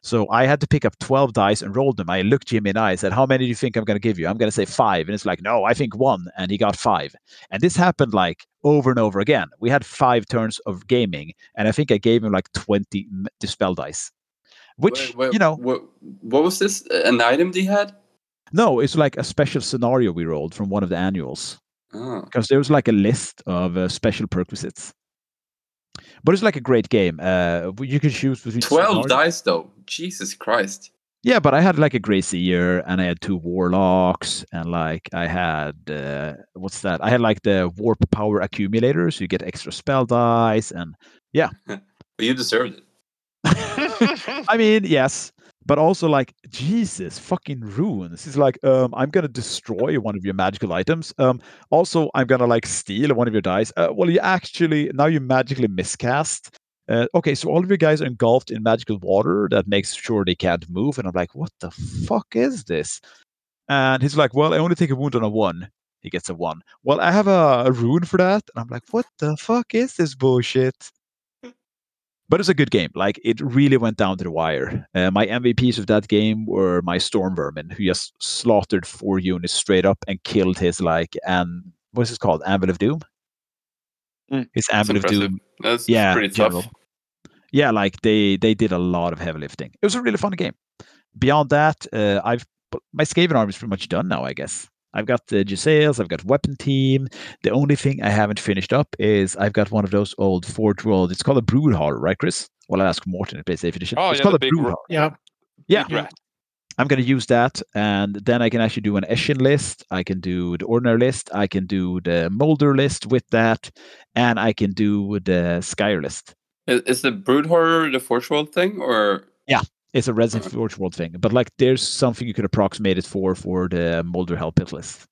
So I had to pick up 12 dice and roll them. I looked Jimmy in the eye and said, How many do you think I'm going to give you? I'm going to say five. And it's like, No, I think one. And he got five. And this happened like over and over again. We had five turns of gaming, and I think I gave him like 20 dispel dice, which, Wait, wait, you know, what, what was this? An item they had? no, it's like a special scenario we rolled from one of the annuals. Oh. because there was like a list of uh, special perquisites. But it's like a great game. Uh, you can choose between 12 dice, though. Jesus Christ. Yeah, but I had like a Grey Seer and I had two Warlocks and like I had uh, what's that? I had like the Warp Power Accumulator, so you get extra spell dice and yeah. But you deserved it. I mean, yes. But also like Jesus fucking runes. He's like, um, I'm gonna destroy one of your magical items. Um, also I'm gonna like steal one of your dice. Uh, well, you actually now you magically miscast. Uh, okay, so all of you guys are engulfed in magical water that makes sure they can't move. And I'm like, what the fuck is this? And he's like, well, I only take a wound on a one. He gets a one. Well, I have a, a rune for that. And I'm like, what the fuck is this bullshit? But it's a good game. Like it really went down to the wire. Uh, my MVPs of that game were my Storm Vermin, who just slaughtered four units straight up and killed his like and what's it called? Anvil of Doom. Mm, his Anvil of. Doom. That's Yeah, pretty general. tough. Yeah, like they they did a lot of heavy lifting. It was a really fun game. Beyond that, uh, I've my Skaven army is pretty much done now. I guess I've got the Jezzails, I've got Weapon Team. The only thing I haven't finished up is I've got one of those old Forge World. It's called a Brood Horror, right, Chris? Well, I'll ask Morten at PlayStation Edition. Oh, it's yeah, called the a big ro- Brood Horror. Yeah. Yeah, I'm going to use that, and then I can actually do an Eshin list. I can do the ordinary list. I can do the Moulder list with that, and I can do the Skryre list. Is, is the brood horror the Forge World thing, or It's a Resident Alright. Forge World thing, but like there's something you could approximate it for for the Moulder Hell Pit list.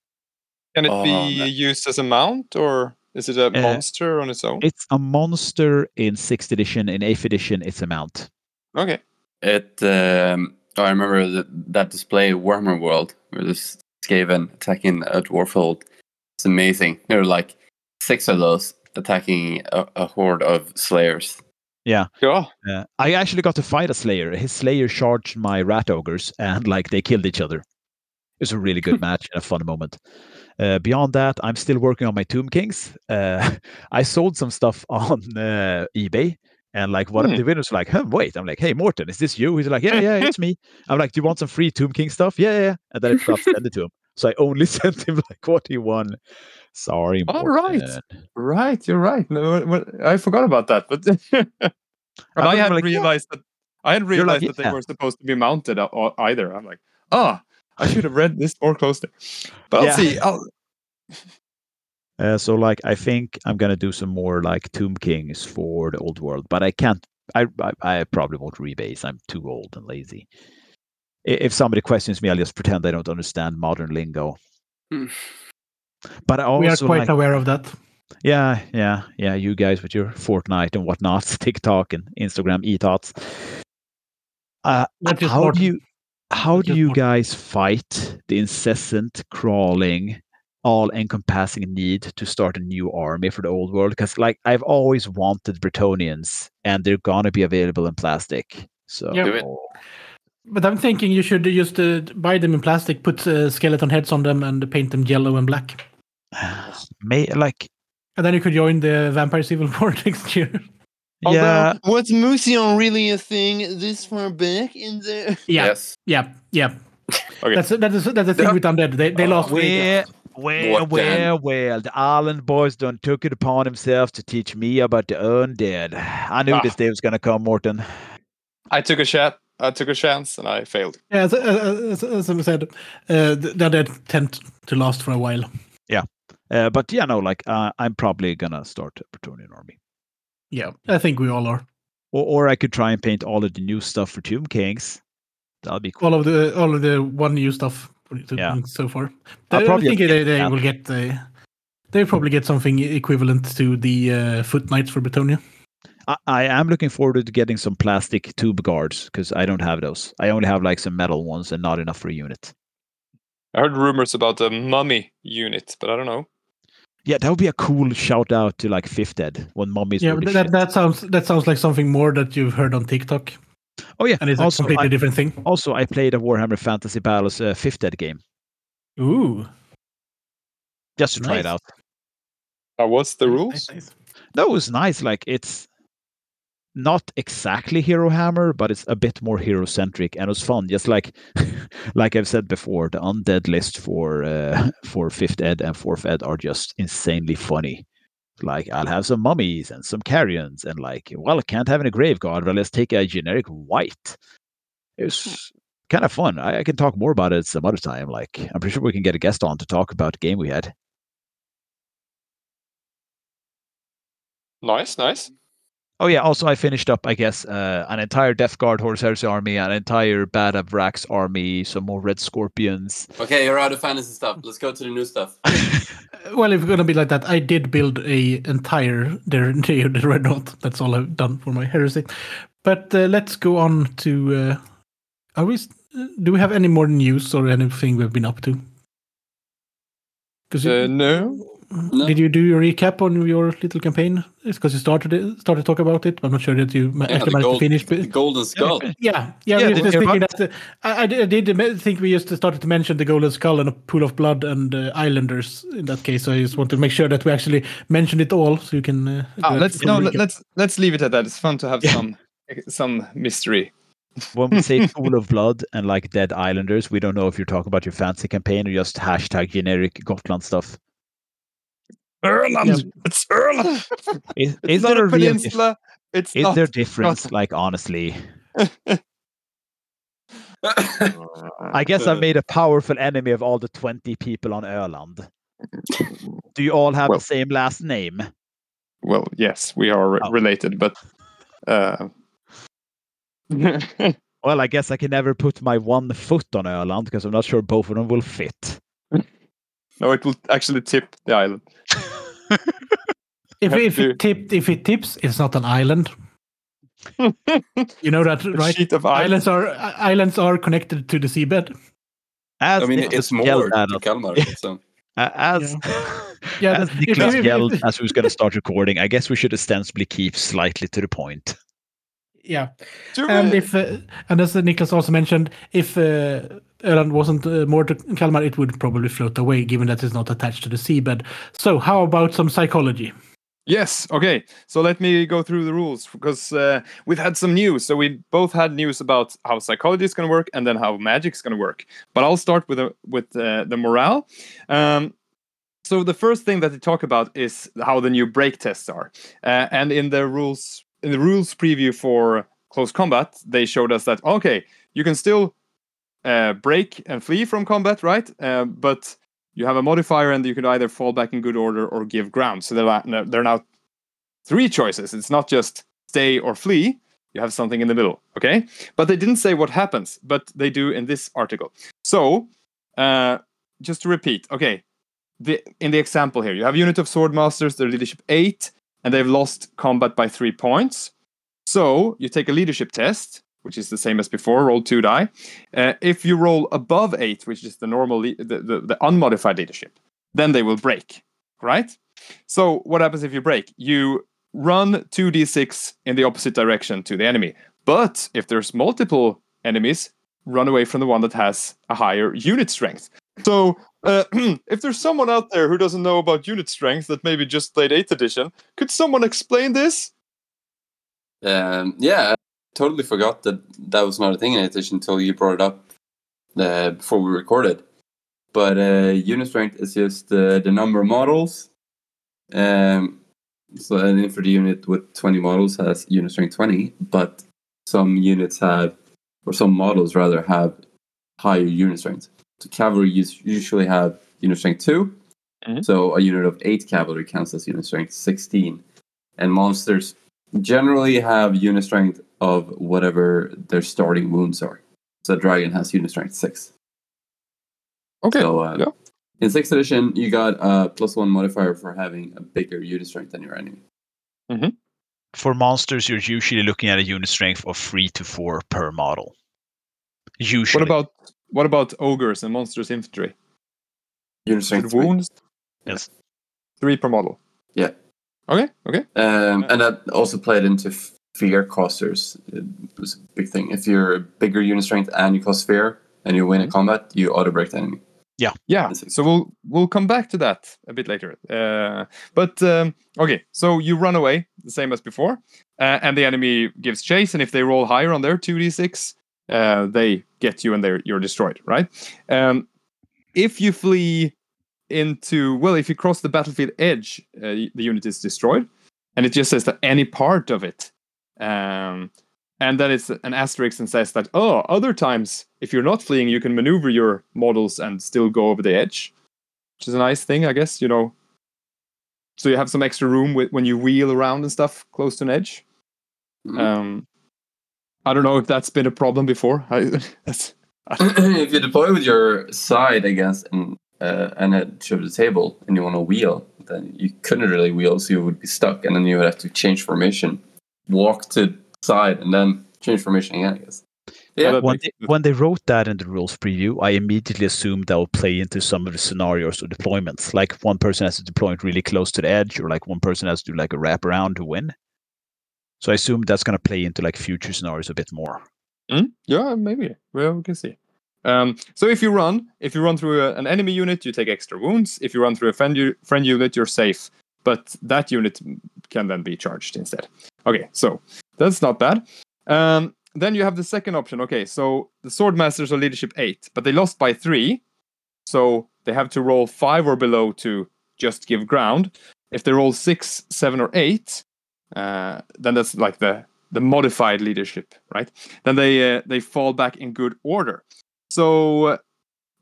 Can it Oh, be no. used as a mount or is it a Uh, monster on its own? It's a monster in sixth edition. In eighth edition, it's a mount. okay. it? Um, oh, I remember that, that display Warhammer World where this Skaven attacking a Dwarfhold. It's amazing. There are like six of those attacking a, a horde of Slayers. Yeah. Uh, I actually got to fight a Slayer. His Slayer charged my Rat Ogres, and like they killed each other. It was a really good match and a fun moment. Uh, beyond that, I'm still working on my Tomb Kings. Uh, I sold some stuff on uh, eBay, and like one Hmm. of the winners was like, huh, "Wait," I'm like, "Hey, Morten, is this you?" He's like, "Yeah, yeah, it's me." I'm like, "Do you want some free Tomb King stuff?" Yeah, yeah. yeah. And then I forgot to send it to him, so I only sent him like what he won. Sorry, All Morten. right. Right, you're right. No, I forgot about that, but and I I hadn't like, yeah. realized that I hadn't You're like, realized that they yeah. were supposed to be mounted o- o- either. I'm like, ah, I should have read this more closely. But I'll Yeah. see. I'll, Uh, so like I think I'm gonna do some more like Tomb Kings for the old world, but I can't. I I, I probably won't rebase. I'm too old and lazy. If somebody questions me, I'll just pretend I don't understand modern lingo. Hmm. But I also we are quite like, aware of that. Yeah, yeah, yeah. You guys with your Fortnite and whatnot, TikTok and Instagram, e-tots. Uh, Not just how do you how Not do you Morten. guys fight the incessant crawling all-encompassing need to start a new army for the old world because like i've always wanted bretonnians and they're gonna be available in plastic so Yeah. Do it. But I'm thinking you should just uh, buy them in plastic, put uh, skeleton heads on them, and paint them yellow and black. may like And then you could join the Vampire Civil War next year. yeah was Museum really a thing this far back in the? Yeah, Yes. yeah, yeah. Okay. That's that is that's the thing Yeah. with undead. They they Oh, lost. weight. well well What then? well well the island boys done took it upon himself to teach me about the undead i knew Ah. this day was gonna come morten I took a shot. I took a chance and I failed. Yeah, as, as, as I said, uh, the the undead tend to last for a while. Uh, but yeah no like uh, i'm probably gonna start a bretonnian army Yeah, I think we all are. Or, or I could try and paint all of the new stuff for Tomb Kings. That'll be cool. All of the all of the one new stuff to- Yeah. so far. I'll I, I probably think they, they will get the. They probably get something equivalent to the uh, Foot Knights for Bretonnia. I, I am looking forward to getting some plastic Tomb Guards because I don't have those. I only have like some metal ones and not enough for a unit. I heard rumors about the mummy unit, but I don't know. Yeah, that would be a cool shout out to like Fifth Ed when mummies Yeah, were but the that, shit. that sounds that sounds like something more that you've heard on TikTok, Oh yeah, and it's also a completely I, different thing. also I played a Warhammer Fantasy Battles uh, Fifth Ed game Ooh, just to try it out. Uh, what's the rules? nice, nice. That was nice. Like it's not exactly Hero Hammer, but it's a bit more hero centric, and it was fun. Just like like I've said before, the undead list for uh, for fifth ed and fourth ed are just insanely funny. Like I'll have some mummies and some carrions, and like, well, I can't have any grave guard, but let's take a generic wight. It's kind of fun. I, I can talk more about it some other time. Like I'm pretty sure we can get a guest on to talk about the game we had. Nice, nice. Oh yeah. Also, I finished up, I guess, uh, an entire Death Guard Horus Heresy army, an entire Bad Avrax army, some more Red Scorpions. Okay, you're out of fantasy stuff. Let's go to the new stuff. Well, if we're gonna be like that, I did build a entire the the, the red knot. That's all I've done for my heresy. But uh, let's go on to. Uh, are we? Do we have any more news or anything we've been up to? Because Uh, no. No. did you do your recap on your little campaign? It's because you started it, started to talk about it. I'm not sure that you Yeah, actually the, managed gold, to finish. the golden skull. Yeah, yeah. Yeah, we were just thinking that. Uh, I, I did- I did me- think we just started to mention the Golden Skull and a Pool of Blood and uh, Islanders in that case. So I just want to make sure that we actually mention it all, so you can. Uh, Ah, let's no. recap. Let's let's leave it at that. It's fun to have Yeah. some some mystery. When we say Pool of Blood and like Dead Islanders, we don't know if you're talking about your fancy campaign or just hashtag generic Gotland stuff. Öland. Yeah. It's Öland. Is, It's is there a a real peninsula. It's is not. there difference? Like honestly, I guess I made a powerful enemy of all the 20 people on Öland. Do you all have Well- the same last name? Well, yes, we are re- Oh. related, but. Uh, Well, I guess I can never put my one foot on Öland because I'm not sure both of them will fit. no, it will actually tip the island. If, if to- it tipped, if it tips, it's not an island. You know that, right? sheet of ice. Islands are islands are connected to the seabed. As I mean, it's more yelled to Kalmar. So. uh, as Yeah, as that- Niklas if- if- yelled as we was going to start recording, I guess we should ostensibly keep slightly to the point. Yeah, To and me. if uh, and as Niklas also mentioned, if uh, Öland wasn't uh, more to Kalmar, it would probably float away, given that it's not attached to the seabed. So, how about some psychology? Yes. Okay. So let me go through the rules because uh, we've had some news. So we both had news about how psychology is going to work and then how magic is going to work. But I'll start with the with uh, the morale. Um, so the first thing that they talk about is how the new break tests are. Uh, and in the rules in the rules preview for close combat, they showed us that okay, you can still uh, break and flee from combat, right? Uh, but you have a modifier and you can either fall back in good order or give ground. So they're now, they're now three choices. It's not just stay or flee. You have something in the middle, okay? But they didn't say what happens, but they do in this article. So, uh, just to repeat, okay, the, in the example here, you have unit of sword masters, their leadership eight, and they've lost combat by three points. So you take a leadership test, which is the same as before. Roll two die. Uh, if you roll above eight, which is the normal, the, the, the unmodified leadership, then they will break, right? So what happens if you break? You run 2d6 in the opposite direction to the enemy. But if there's multiple enemies, run away from the one that has a higher unit strength. So uh, if there's someone out there who doesn't know about unit strength that maybe just played 8th edition, could someone explain this? Um, yeah, totally forgot that that was not a thing in addition until you brought it up uh, before we recorded. But uh, unit strength is just uh, the number of models. Um, so an infantry unit with 20 models has unit strength 20, but some units have, or some models rather, have higher unit strength. So cavalry usually have unit strength 2. Mhm. So a unit of 8 cavalry counts as unit strength 16. And monsters generally have unit strength of whatever their starting wounds are. So dragon has unit strength 6. Okay. So uh, yeah. in 6th edition, you got a plus 1 modifier for having a bigger unit strength than your enemy. For monsters, you're usually looking at a unit strength of three to four per model. Usually. What about what about ogres and monsters infantry? Unit With strength 3. wounds? Yes. Three per model. Yeah. Okay. Okay. Um, and that also played into f- fear costers. It was a big thing. If you're a bigger unit strength and you cost fear and you win a combat, you auto break the enemy. Yeah. yeah. So we'll we'll come back to that a bit later. Uh, but um, okay, so you run away the same as before, uh, and the enemy gives chase, and if they roll higher on their two d six, uh, they get you and they're you're destroyed. Right? Um, if you flee into well, if you cross the battlefield edge, uh, the unit is destroyed, and it just says that any part of it. Um, and then it's an asterisk and says that oh other times if you're not fleeing you can maneuver your models and still go over the edge which is a nice thing i guess you know so you have some extra room with, when you wheel around and stuff close to an edge Mhm. Um, I don't know if that's been a problem before. I, that's, if you deploy with your side against an, uh, an edge of the table and you want to wheel, then you couldn't really wheel, so you would be stuck, and then you would have to change formation, walk to side, and then change formation again. I guess. Yeah, when they, when they wrote that in the rules preview, I immediately assumed that would play into some of the scenarios or deployments. Like one person has to deploy it really close to the edge, or like one person has to do like a wrap around to win. So I assume that's going to play into like future scenarios a bit more. Mm, yeah, maybe. Well, we can see. Um, so if you run, if you run through a, an enemy unit, you take extra wounds. If you run through a friend, u- friend unit, you're safe. But that unit can then be charged instead. Okay, so that's not bad. Um, then you have the second option. Okay, so the sword masters are leadership eight, but they lost by three, so they have to roll five or below to just give ground. If they roll six, seven, or eight, uh, then that's like the the modified leadership, right? Then they uh, they fall back in good order. So uh,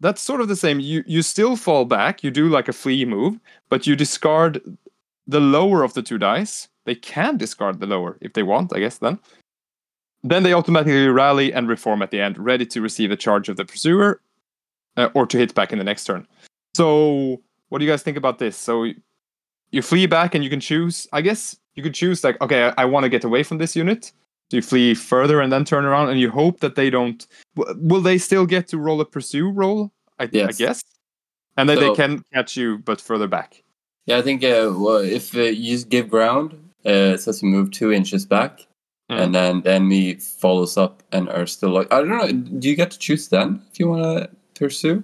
that's sort of the same. You you still fall back. You do like a flee move, but you discard the lower of the two dice. They can discard the lower if they want, I guess. Then then they automatically rally and reform at the end, ready to receive a charge of the pursuer uh, or to hit back in the next turn. So what do you guys think about this? So you flee back and you can choose. I guess you could choose like, okay, I, I want to get away from this unit. So you flee further and then turn around, and you hope that they don't. w- Will they still get to roll a pursue roll? I, I Yes. guess, and then they can catch you, but further back. Yeah. I think uh, well, if uh, you just give ground, uh, it says you move two inches back, Mm. and then the enemy follows up and are still like I don't know. Do you get to choose then if you want to pursue?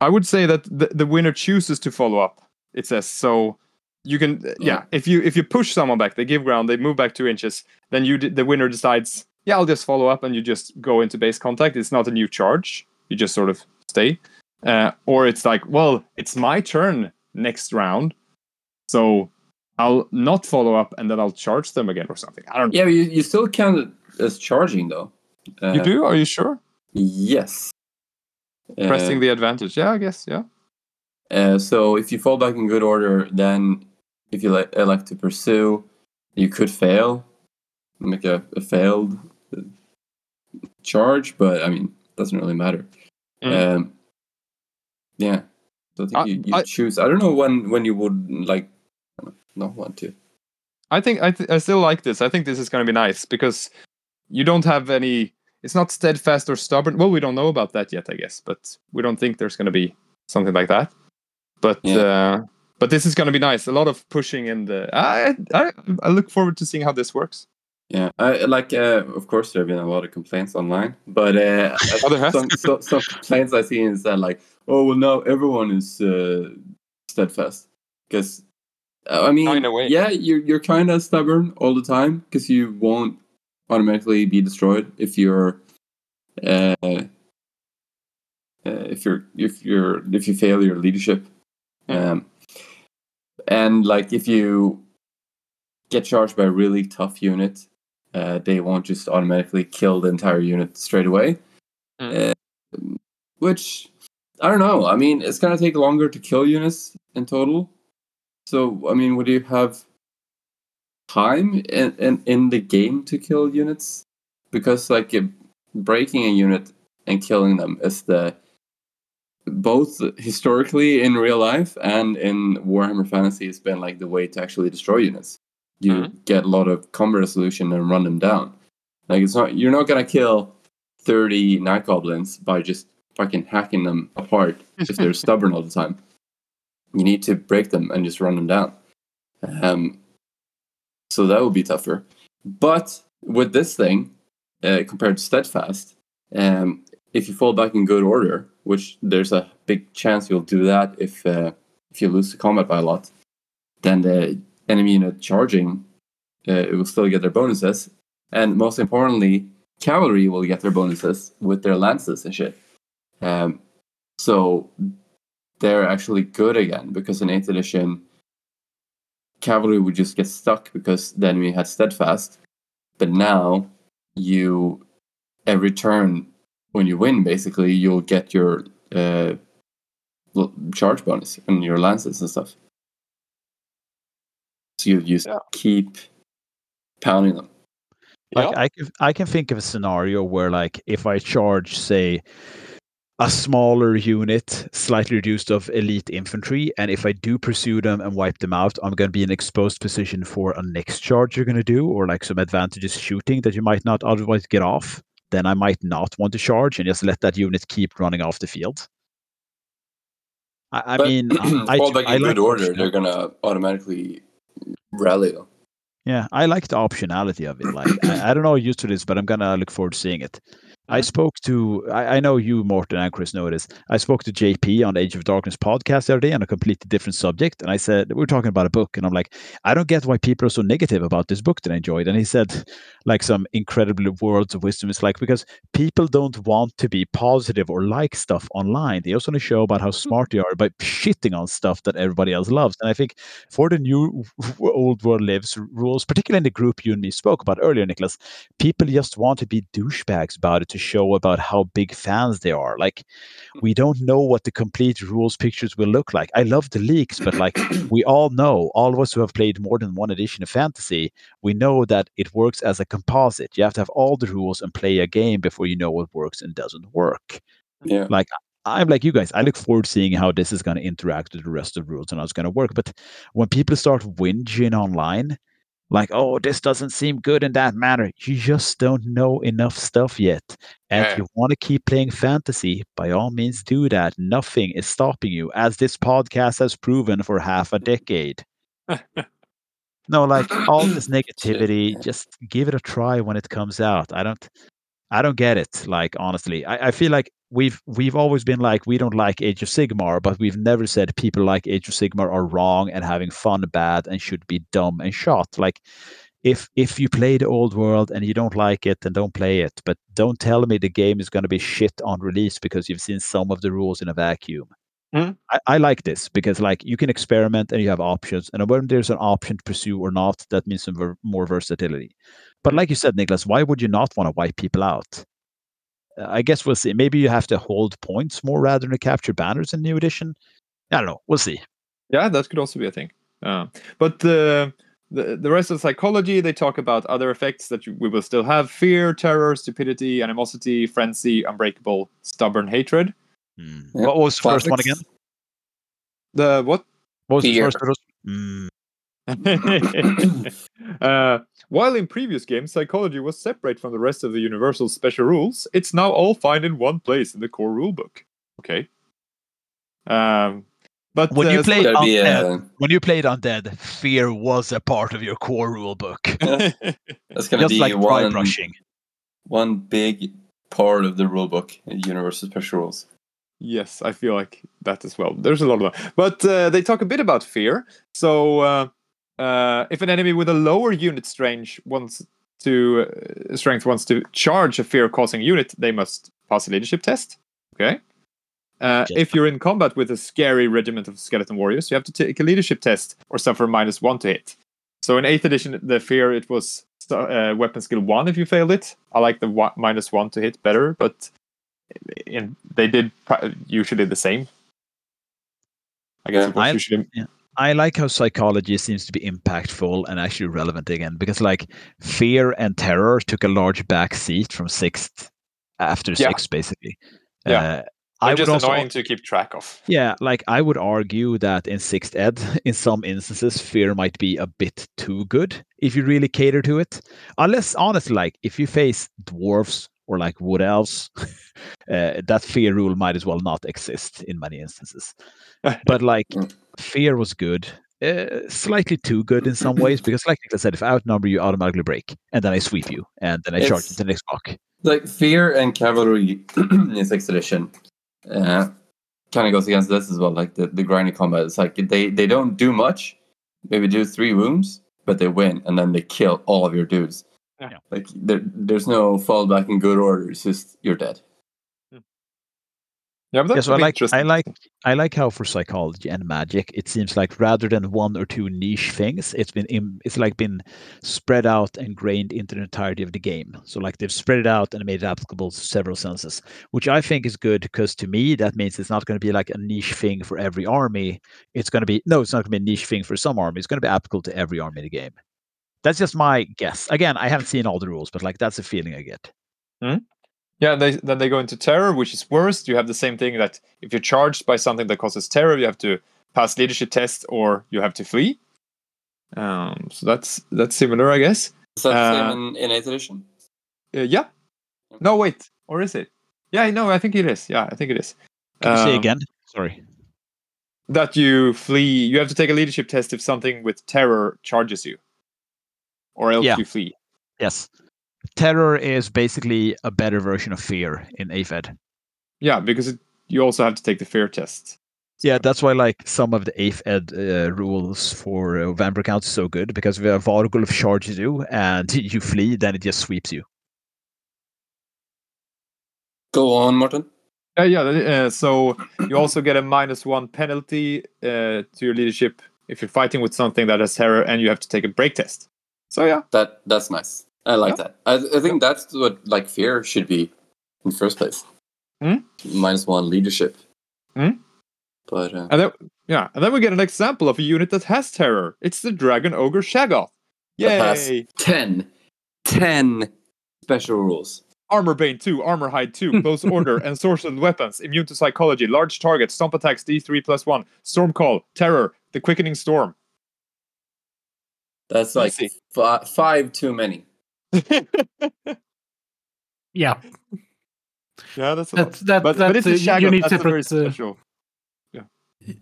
I would say that the, the winner chooses to follow up. It says so. You can, yeah. If you if you push someone back, they give ground, they move back two inches. Then you, d- the winner decides, yeah, I'll just follow up, and you just go into base contact. It's not a new charge. You just sort of stay, uh, or it's like, well, it's my turn next round, so I'll not follow up, and then I'll charge them again or something. I don't. know. Yeah, but you, you still count it as charging though. Uh, You do? Are you sure? Yes. Uh, Pressing the advantage. Yeah, I guess. Yeah. Uh, so if you fall back in good order, then if you le- elect to pursue, you could fail, make a, a failed uh, charge, but I mean, doesn't really matter. Mm. Um, yeah, so I think I- you, you I- choose. I don't know when when you would like not want to. I think I, th- I still like this. I think this is going to be nice because you don't have any. It's not steadfast or stubborn. Well, we don't know about that yet, I guess, but we don't think there's going to be something like that. But Yeah. uh, but this is going to be nice. A lot of pushing in the. I I I look forward to seeing how this works. Yeah, I like. Uh, of course, there have been a lot of complaints online, but uh, some, some some complaints I see is that like, oh well, now everyone is uh, steadfast because I mean, in a way. yeah, you're you're kind of stubborn all the time because you won't automatically be destroyed if you're uh, uh, if you're if you're if you fail your leadership, um, and like if you get charged by a really tough unit, uh, they won't just automatically kill the entire unit straight away. Mm. Uh, which I don't know. I mean, it's gonna take longer to kill units in total. So I mean, would you have time in in, in the game to kill units? Because like breaking a unit and killing them is the both historically in real life and in Warhammer Fantasy has been like the way to actually destroy units. You Mhm. get a lot of combat resolution and run them down. Like it's not you're not gonna kill thirty night goblins by just fucking hacking them apart if they're stubborn all the time. You need to break them and just run them down. Um, so that would be tougher. But with this thing, uh, compared to Steadfast, um, if you fall back in good order, which there's a big chance you'll do that if uh, if you lose the combat by a lot, then the enemy unit charging uh, it will still get their bonuses, and most importantly, cavalry will get their bonuses with their lances and shit. Um, so they're actually good again because in 8th edition, cavalry would just get stuck because the enemy had steadfast. But now, you every turn when you win, basically, you'll get your uh, charge bonus and your lances and stuff. So you just Yeah. keep pounding them. Like Yeah. I can I can think of a scenario where like if I charge say a smaller unit, slightly reduced of elite infantry, and if I do pursue them and wipe them out, I'm going to be in exposed position for a next charge you're going to do, or like some advantages shooting that you might not otherwise get off. Then I might not want to charge and just let that unit keep running off the field. I, I But mean, I, all I, back I in like good order, optional- they're gonna automatically rally. Yeah, I like the optionality of it. Like, I, I don't know used to this, but I'm gonna look forward to seeing it. I mm-hmm. spoke to, I, I know you, Morten, and Chris know this. I spoke to JP on the Age of Darkness podcast the other day on a completely different subject. And I said, we are talking about a book. And I'm like, I don't get why people are so negative about this book that I enjoyed. And he said, like, some incredible words of wisdom. It's like, because people don't want to be positive or like stuff online. They also want to show about how mm-hmm. smart they are by shitting on stuff that everybody else loves. And I think for the new old world lives rules, particularly in the group you and me spoke about earlier, Niklas, people just want to be douchebags about it to show about how big fans they are. Like, we don't know what the complete rules pictures will look like. I love the leaks, but like, we all know, all of us who have played more than one edition of fantasy, we know that it works as a composite. You have to have all the rules and play a game before you know what works and doesn't work. Yeah. Like, I'm like you guys. I look forward to seeing how this is going to interact with the rest of the rules and how it's going to work. But when people start whinging online, like, oh, this doesn't seem good in that manner, you just don't know enough stuff yet. And if you want to keep playing fantasy, by all means do that. Nothing is stopping you, as this podcast has proven for half a decade. no, like all this negativity, just give it a try when it comes out. I don't I don't get it. Like honestly, I, I feel like we've we've always been like we don't like Age of Sigmar, but we've never said people like Age of Sigmar are wrong and having fun bad and should be dumb and shot. Like if if you play the old world and you don't like it, then don't play it. But don't tell me the game is going to be shit on release because you've seen some of the rules in a vacuum. Mhm. I, I like this because like you can experiment and you have options, and when there's an option to pursue or not, that means some ver- more versatility. But like you said, Niklas, why would you not want to wipe people out? I guess we'll see. Maybe you have to hold points more rather than to capture banners in the new edition. I don't know. We'll see. Yeah, that could also be a thing. Uh, but the, the the rest of psychology, they talk about other effects that you, we will still have: fear, terror, stupidity, animosity, frenzy, unbreakable, stubborn hatred. Hmm. Yeah, What was the first one again? The what? What was Fear. the first of those? Hmm. Uh, while in previous games, psychology was separate from the rest of the Universal special rules, it's now all found in one place in the core rulebook. Okay. Um, but When you uh, played That'd be Undead, uh, when you played Undead, fear was a part of your core rule book. that's gonna Just be like dry one brushing. one big part of the rulebook in Universal Special Rules. Yes, I feel like that as well. There's a lot of them. But uh, they talk a bit about fear. So, uh, uh, if an enemy with a lower unit strength wants to uh, strength wants to charge a fear-causing unit, they must pass a leadership test. Okay. Uh, if you're in combat with a scary regiment of skeleton warriors, you have to take a leadership test or suffer minus one to hit. So in eighth edition, the fear it was uh, weapon skill one if you failed it. I like the one, minus one to hit better, but in, they did pri- usually the same. I guess Yeah. it was I- like how psychology seems to be impactful and actually relevant again because, like, fear and terror took a large back seat from sixth after Yeah. sixth, basically. Yeah. Uh, I just also, annoying to keep track of. yeah, like I would argue that in sixth ed, in some instances, fear might be a bit too good if you really cater to it. Unless, honestly, like if you face dwarves or like wood elves, uh, that fear rule might as well not exist in many instances. But like Mm. fear was good. Uh, slightly too good in some ways because, like Niklas said, if I outnumber you, automatically break, and then I sweep you, and then I charge It's- into the next block. Like Fear and Cavalry in sixth edition uh, kind of goes against this as well. Like the, the grinding combat, it's like they, they don't do much. Maybe do three wounds, but they win, and then they kill all of your dudes. Yeah. Like there, there's no fallback in good order. It's just you're dead. Hmm. Yeah, but Yeah, so I like I like I like how for psychology and magic, it seems like rather than one or two niche things, it's been im it's like been spread out and grained into the entirety of the game. So like they've spread it out and made it applicable to several senses, which I think is good because to me that means it's not going to be like a niche thing for every army. It's going to be no, it's not going to be a niche thing for some army. It's going to be applicable to every army in the game. That's just my guess. Again, I haven't seen all the rules, but like that's the feeling I get. Yeah, they, then they go into terror, which is worse. You have the same thing that if you're charged by something that causes terror, you have to pass leadership test or you have to flee. Um, so that's that's similar, I guess. Is that the Uh, same in, in 8th edition? Uh, yeah. No, wait, or is it? Yeah, no, I think it is. Yeah, I think it is. Can you say Um, again? Sorry. that you flee. You have to take a leadership test if something with terror charges you, or else Yeah. you flee. Yes. Terror is basically a better version of fear in AFED. Yeah, because it, you also have to take the fear test. Yeah, that's why like some of the AFED uh, rules for uh, vampire counts is so good because if a Vargulf charges you and you flee, then it just sweeps you. Go on, Morten. Uh, yeah, uh, so you also get a minus one penalty uh, to your leadership if you're fighting with something that has terror, and you have to take a break test. So yeah, That that's nice. I like Yeah. that. I, I think that's what like fear should be in the first place. Hmm? Minus one leadership. Hmm? But uh, and then yeah, and then we get an example of a unit that has terror. It's the Dragon Ogre has- Yay! 10, 10 special rules. Armor Bane 2, Armor Hide 2, Close Order, and Sorcered Weapons, Immune to Psychology, Large Target, Stomp Attacks D3 plus 1, Storm Call, Terror, The Quickening Storm. That's like Easy. fi- five too many. Yeah, Yeah, that's a lot. that's that. But, that's, but it's a Shaggoth, you need that's a very separate. Uh, special.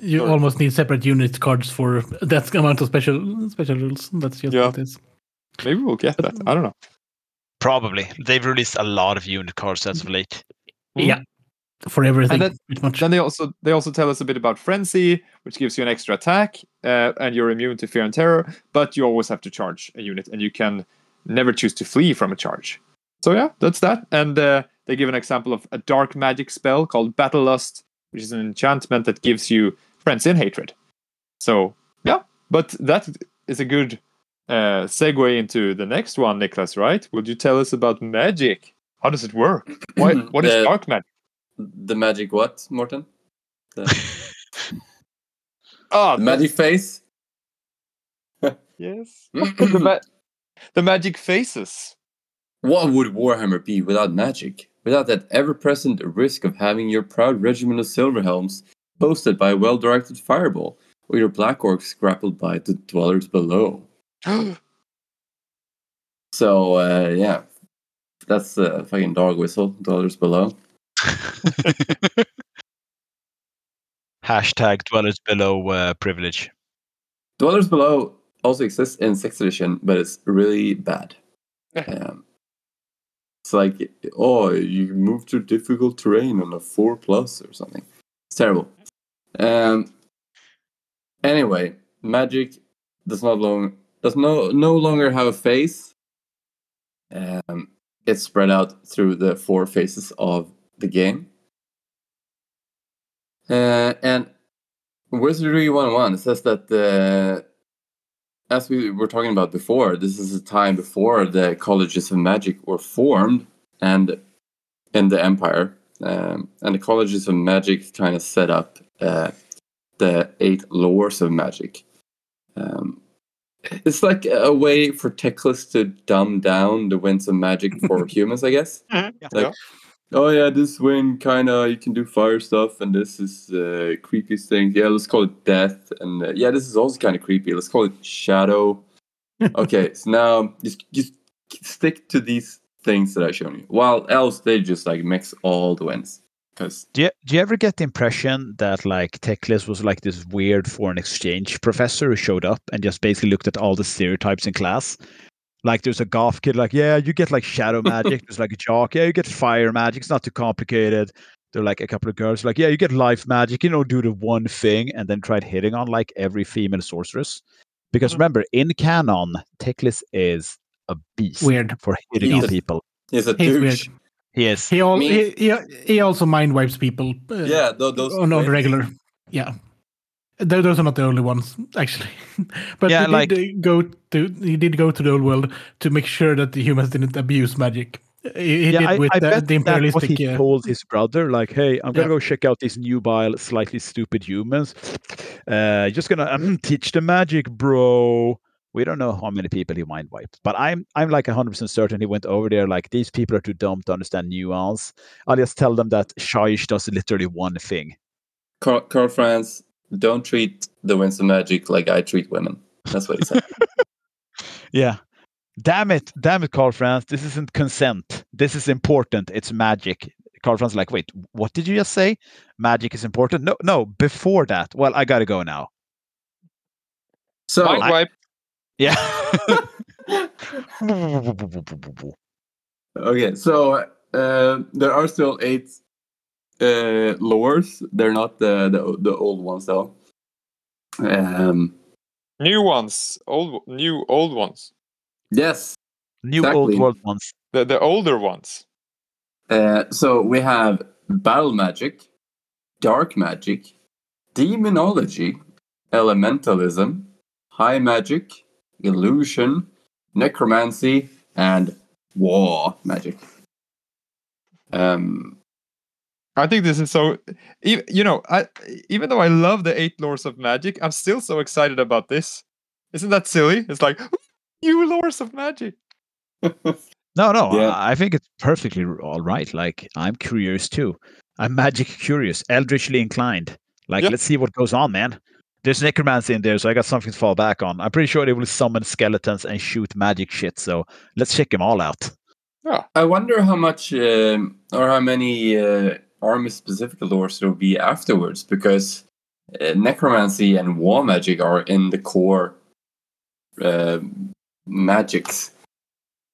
you sorry. almost need separate unit cards for that amount of special special rules. That's just Yeah. what it is. Maybe we'll get that. I don't know. Probably. They've released a lot of unit cards as of late. Yeah, for everything, then- much. Then they also they also tell us a bit about frenzy, which gives you an extra attack, uh, and you're immune to fear and terror. But you always have to charge a unit, and you can never choose to flee from a charge. So yeah, that's that. And uh, they give an example of a dark magic spell called Battle Lust, which is an enchantment that gives you frenzy and hatred. So yeah, but that is a good uh, segue into the next one, Niklas. Right? Would you tell us about magic? How does it work? Why, what is dark magic? The magic what, Morten? The, Ah, the magic phase? Yes. the, ma- the magic phases. What would Warhammer be without magic? Without that ever present risk of having your proud regiment of Silverhelms posted by a well directed fireball, or your Black Orcs grappled by the dwellers below. So, uh, yeah, that's a fucking dog whistle, dwellers below. Hashtag dwellers below uh, privilege. Dwellers below also exists in 6th edition, but it's really bad. um, it's like, oh, you move to difficult terrain on a 4 plus or something. It's terrible. Um, anyway, magic does not long does no no longer have a phase. Um, it's spread out through the four phases of the game. Uh, and Wizardry 101 says that the as we were talking about before, this is a time before the colleges of magic were formed and in the empire. Um, and the colleges of magic kind of set up uh, the eight lores of magic. Um, it's like a way for Teclis to dumb down the winds of magic for humans, I guess. Like, Yeah. Oh yeah, this wind kind of you can do fire stuff, and this is uh, creepy thing. Yeah, let's call it death, and uh, yeah, this is also kind of creepy. Let's call it shadow. okay, so now just just stick to these things that I've shown you. While else they just like mix all the winds because Do you, do you ever get the impression that like Teclis was like this weird foreign exchange professor who showed up and just basically looked at all the stereotypes in class? Like there's a golf kid, like, yeah, you get like shadow magic. there's like a jock, yeah, you get fire magic. It's not too complicated. There are like a couple of girls, like, yeah, you get life magic. You know, do the one thing and then tried hitting on like every female sorceress. Because Mhm. remember, in canon, Teclis is a beast Weird. for hitting He's on a- people. he's a He's douche. weird. He is. He, al- he, he he also mind wipes people. Uh, Yeah, tho- those on, on regular. Yeah. Tho- Those are not the only ones, actually. but Yeah, he like- did uh, go to he did go to the old world to make sure that the humans didn't abuse magic. He, he yeah, did I, with I the, bet the that's what he uh, told his brother. Like, hey, I'm gonna Yeah. go check out these nubile, slightly stupid humans. Uh, just gonna um, teach the magic, bro. We don't know how many people he mind wiped, but I'm I'm like 100% certain he went over there like these people are too dumb to understand nuance. I'll just tell them that Shyish does literally one thing. Carl, Karl Franz, don't treat the winds of magic like I treat women. That's what he said. Yeah. Damn it, damn it, Karl Franz. This isn't consent. This is important. It's magic. Karl Franz is like, wait, what did you just say? Magic is important? No, no, before that. Well, I gotta go now. So I- wipe. Yeah. okay, so uh, there are still eight uh, lores. They're not the, the the old ones though. Um, New ones, old, new, old ones. yes. New old Exactly. world ones. The the older ones. Uh, so we have battle magic, dark magic, demonology, elementalism, high magic, illusion, necromancy, and war magic. Um, I think this is so. e- You know, I even though I love the eight lords of magic, I'm still so excited about this. Isn't that silly? It's like new lords of magic. No, no, Yeah. I I think it's perfectly all right. Like, I'm curious too. I'm magic curious, eldritchly inclined. Like, Yeah. let's see what goes on, man. There's necromancy in there, so I got something to fall back on. I'm pretty sure they will summon skeletons and shoot magic shit, so let's check them all out. Yeah. I wonder how much um, or how many uh, army specific lores there will be afterwards because uh, necromancy and war magic are in the core uh, magics.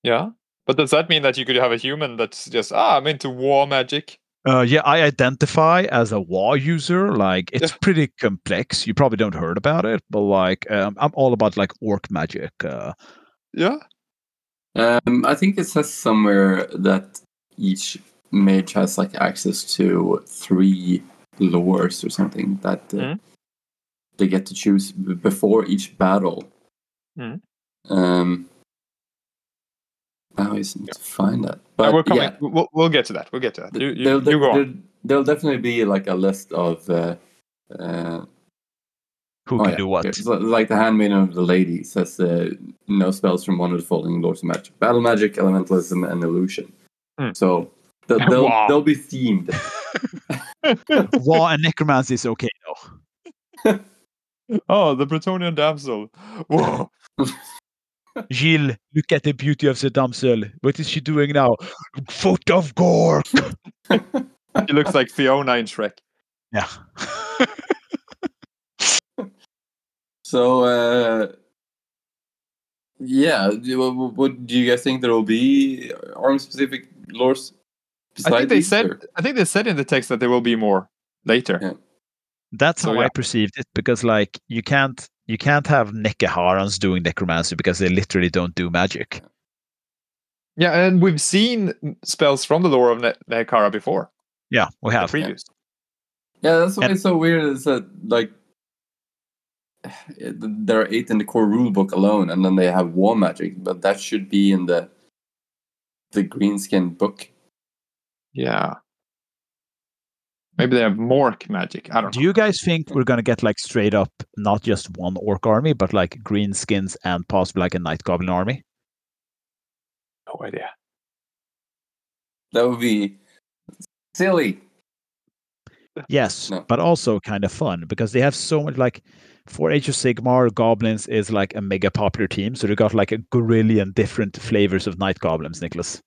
Yeah, but does that mean that you could have a human that's just ah, I'm into war magic? Uh, yeah, I identify as a war user. Like, it's pretty complex. You probably don't heard about it, but like, um, I'm all about like orc magic. Uh, Yeah, Um, I think it says somewhere that each mage has like access to three lores or something that uh, Mhm. they get to choose b- before each battle. Mhm. Um, now I just need to find that. Uh, But we're yeah. we'll, we'll get to that. We'll get to that. You, you, there'll, you go on. there'll, there'll definitely be like a list of uh, uh, who oh, can yeah, do what? okay. So, like the handmaiden of the lady says uh, no spells from one of the following lords of magic: battle magic, elementalism, and illusion. Hmm. So they'll they'll, Wow. they'll be themed. WoW and necromancy is okay though. Oh, the Bretonnian damsel. Whoa. Gilles, look at the beauty of the damsel. What is she doing now? Foot of gore. He looks like Fiona in Shrek. Yeah. So uh, yeah, what, what do you guys think there will be arm specific lores? I think they said. or- I think they said in the text that there will be more later. Yeah. That's So, how I perceived it because like you can't you can't have Nehekharans doing necromancy because they literally don't do magic. Yeah, and we've seen spells from the lore of ne- Nehekhara before. Yeah, we have. previous. Yeah, that's why And- it's so weird. Is that like there are eight in the core rule book alone, and then they have war magic, but that should be in the the greenskin book. Yeah. Maybe they have Mork magic. I don't know. Do know. you guys think we're gonna get like straight up not just one orc army, but like green skins and possibly like a night goblin army? No idea. That would be silly. Yes, No. but also kind of fun because they have so much like for Age of Sigmar, goblins is like a mega popular team, so they got like a gorillion different flavors of night goblins, Niklas.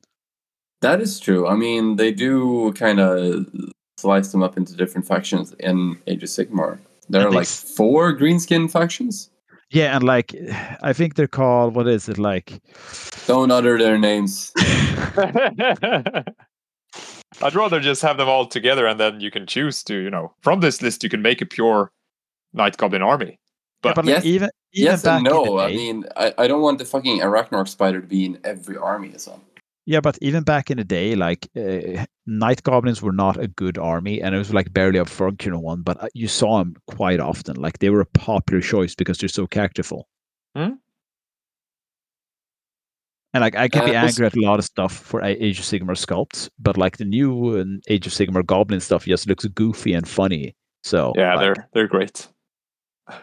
That is true. I mean, they do kind of slice them up into different factions in Age of Sigmar. There And are like s- four greenskin factions. Yeah, and like I think they're called what is it like? Don't utter their names. I'd rather just have them all together and then you can choose to, you know, from this list you can make a pure Night Goblin army. Yeah, But- but like, Yes- even even yes and in the no. I mean, I, I don't want the fucking Arachnarch spider to be in every army as well. Yeah, but even back in the day, like uh, night goblins were not a good army, and it was like barely a functional one. But uh, you saw them quite often. Like they were a popular choice because they're so characterful. Hmm? And like I can be Uh, angry at a lot of stuff for Age of Sigmar sculpts, but like the new uh, Age of Sigmar goblin stuff just looks goofy and funny. So yeah, like, they're they're great. Uh,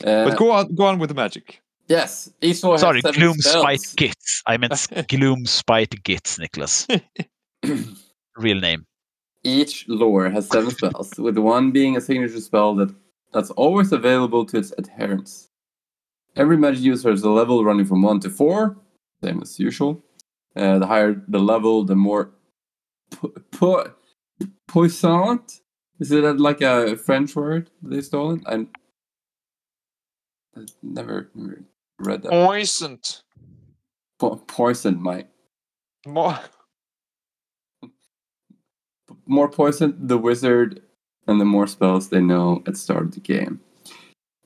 But go on go on with the magic. Yes, each lore Sorry, has seven Gloom spells. Spite Gits. I meant Gloom Spite Gits, Niklas. Real name. Each lore has seven spells, with one being a signature spell that, that's always available to its adherents. Every magic user has a level running from 1 to 4, same as usual. Uh, the higher the level, the more pu- puissant. Is it like a French word they stole it? I I never, never read that. Poisoned. Po- poison, my More. more poison the wizard and the more spells they know at the start of the game.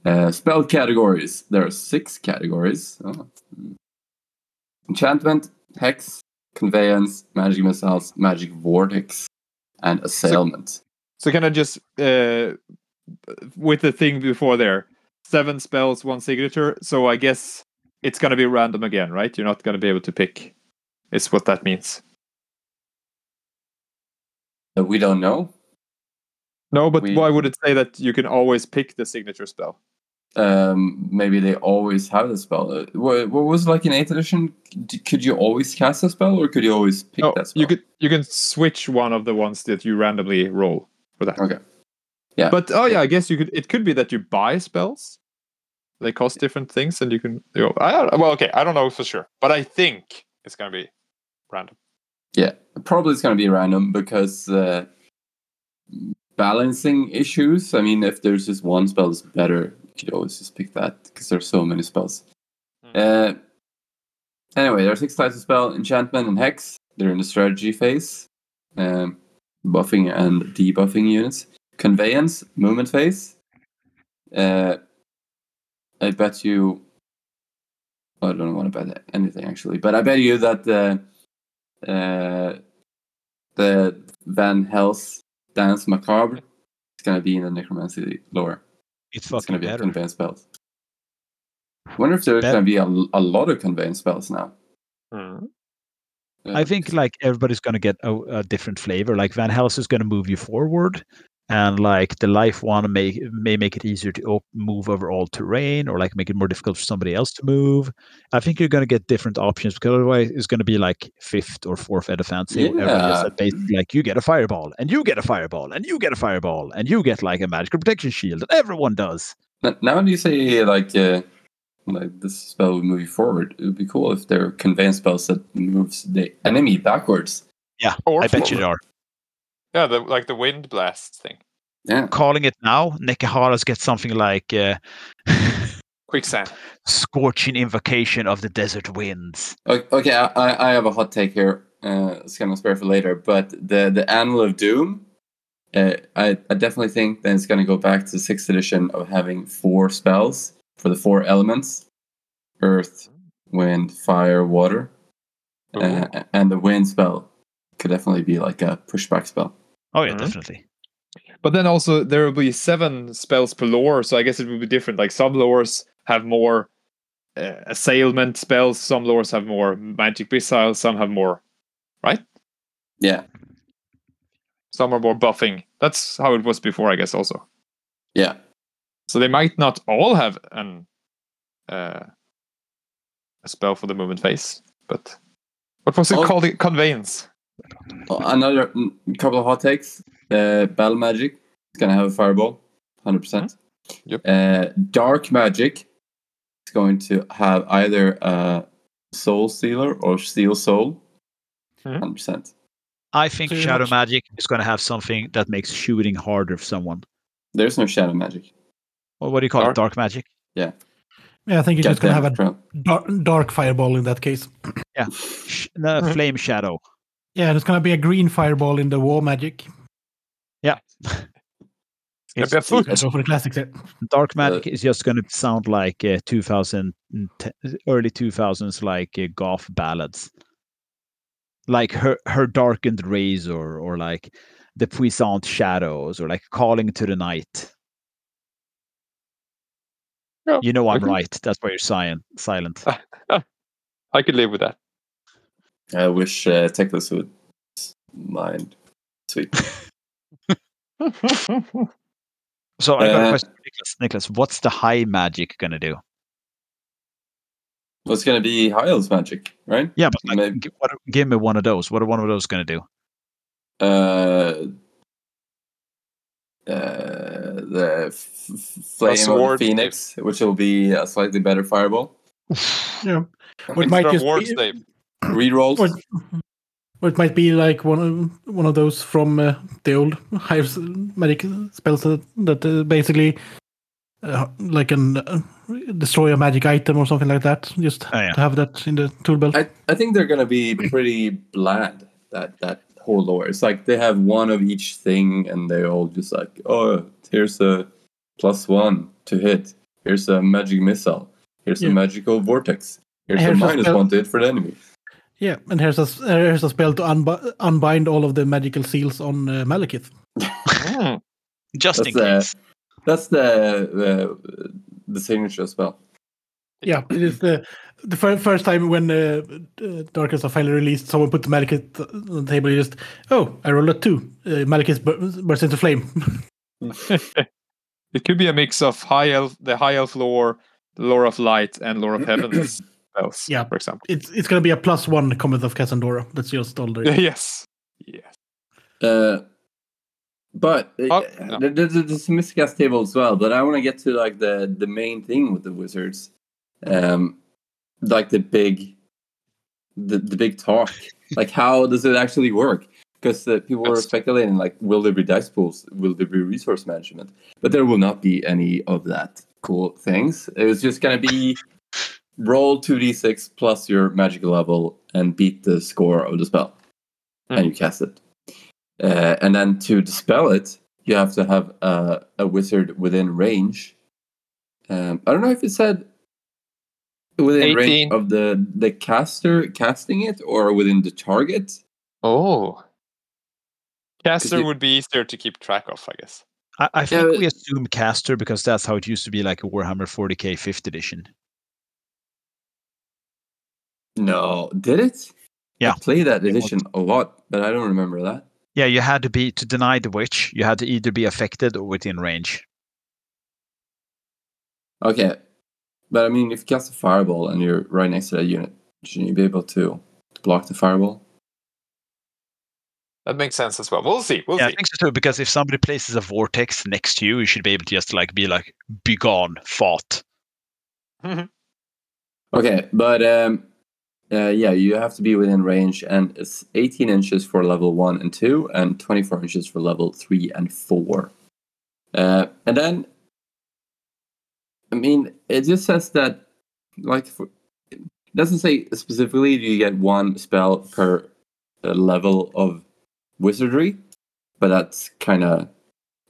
Uh, spell categories. There are six categories. Oh. Enchantment, Hex, Conveyance, Magic Missiles, Magic Vortex, and Assailment. So can I just uh, with the thing before there, seven spells, one signature. So I guess it's gonna be random again, right? You're not gonna be able to pick. Is what that means. Uh, we don't know. No, but We- why would it say that you can always pick the signature spell? Um, maybe they always have the spell. Uh, What, what was it like in 8th edition? Could you always cast a spell or could you always pick No, that spell? you could you can switch one of the ones that you randomly roll for that. Okay. Yeah. But oh yeah, I guess you could. It could be that you buy spells. They cost different things, and you can. You know, I well, okay, I don't know for sure, but I think it's gonna be random. Yeah, probably it's going to be random because uh, balancing issues. I mean, if there's just one spell that's better, you could always just pick that because there's so many spells. Hmm. Uh, anyway, there are six types of spell: enchantment and hex. They're in the strategy phase, um, buffing and debuffing units. Conveyance, movement phase. Uh, I bet you. I don't want to bet anything actually, but I bet you that the uh, the Van Hels's Dance Macabre is going to be in the Necromancy lore. It's It's going fucking to be better. conveyance spells. I wonder if there's Bet- to be a, a lot of conveyance spells now. Hmm. Uh, I think like everybody's going to get a, a different flavor. Like Van Helsing is going to move you forward, and like the life one may may make it easier to op- move over all terrain, or like make it more difficult for somebody else to move. I think you're going to get different options because otherwise it's going to be like fifth or fourth at offensive. where everyone gets Yeah. basically like you get a fireball, and you get a fireball, and you get a fireball, and you get like a magical protection shield, and everyone does. Now when you say like uh, like this spell will move you forward, it would be cool if there are conveyance spells that moves the enemy backwards. Or I bet you there are. Yeah, the, like the wind blast thing. Yeah. Calling it now, Nehekharas get something like uh, Quicksand. scorching invocation of the desert winds. Okay, I, I I have a hot take here. Uh, it's kind of spare for later, but the the Anvil of Doom, uh, I I definitely think that it's going to go back to sixth edition of having four spells for the four elements: earth, wind, fire, water, uh, and the wind spell could definitely be like a pushback spell. Oh yeah, Mhm. definitely. But then also there will be seven spells per lore, so I guess it will be different. Like some lores have more uh, assailment spells, some lores have more magic missiles, some have more, right? Yeah, Some are more buffing. That's how it was before, I guess. Also, yeah. so they might not all have an uh, a spell for the movement phase. But what was it Oh. called? Conveyance. Another mm, couple of hot takes. Uh, battle magic is going to have a fireball, hundred percent. Yep. Uh, dark magic is going to have either a soul stealer or steal soul, Mhm. hundred percent. I think So you're Shadow not- Magic is going to have something that makes shooting harder for someone. There's no shadow magic. Well, what do you call Dark? it? Dark magic? Yeah, Yeah, I think you're just going to have a dark, dark fireball in that case. Sh- no, Mhm. Flame Shadow. Yeah, there's going to be a green fireball in the war magic. Yeah. It's gonna be a foot. Let's for the classics here. Dark Magic is just going to sound like uh, 2000, early 2000s, like uh, goth ballads. Like her, her darkened rays, or or like the puissant shadows, or like calling to the night. Yeah, You know I'm okay. right. That's why you're silent. Silent. I could live with that. I wish uh, Teclis would mind. Sweet. So I got a Uh, question, for Niklas. Niklas, what's the high magic gonna do? Well, it's gonna be high elves magic, right? Yeah, but like, Maybe- g- what, give me one of those. What are one of those going to do? Uh, uh, the f- f- flame of sword. the phoenix, which will be a slightly better fireball. Yeah. Or it Extra might just ward be, save. Rerolls. or, or it might be like one of one of those from uh, the old higher s- magic spells that, that uh, basically uh, like an uh, destroy a magic item or something like that. Just Oh, yeah. to have that in the tool belt. I, I think they're gonna be pretty bland. That that whole lore. It's like they have one of each thing, and they're all just like, oh, here's a plus one to hit. Here's a magic missile. Here's Yeah. a magical vortex. Here's, Here's a a minus spell- one to hit for the enemy. Yeah, and here's a s- here's a spell to unbi- unbind all of the magical seals on uh, Malekith. Hmm. Just in That's, uh, case. That's the the, the signature spell. Yeah, it is the the fir- first time when uh, uh, Darkness are finally released. Someone put the Malekith on the table. You just oh, I rolled a two. Uh, Malekith bur- bursts into flame. it could be a mix of high elf, the high elf lore, the lore of light, and lore of heavens spells. Yeah. for example. it's it's gonna be a plus one Comet of Casandora. That's just all there. is. yes. Yes. Uh, but uh, Oh, no. there's a there's a miscast table as well. But I want to get to like the the main thing with the wizards, um, like the big, the the big talk. like how does it actually work? Because uh, people were speculating, like, will there be dice pools? Will there be resource management? But there will not be any of that cool things. It was just gonna be roll two d six plus your magic level and beat the score of the spell, and you cast it. Uh, and then to dispel it, you have to have a, a wizard within range. Um, I don't know if it said within range of the the caster casting it or within the target. Oh. Caster you- would be easier to keep track of, I guess. I, I think but- we assume caster because that's how it used to be like a Warhammer 40k 5th edition. No, did it? Yeah. I played that edition a lot, but I don't remember that. Yeah, you had to be to deny the witch. You had to either be affected or within range. Okay, but I mean, if you cast a fireball and you're right next to that unit, shouldn't you be able to block the fireball? That makes sense as well. We'll see. We'll yeah, I see. think so too. Because if somebody places a vortex next to you, you should be able to just like be like, "Be gone, fought." Okay, but um, uh, yeah, you have to be within range, and it's 18 inches for level one and two, and 24 inches for level three and four. Uh, and then, I mean, it just says that, like, for, it doesn't say specifically do you get one spell per uh, level of wizardry, but that's kind of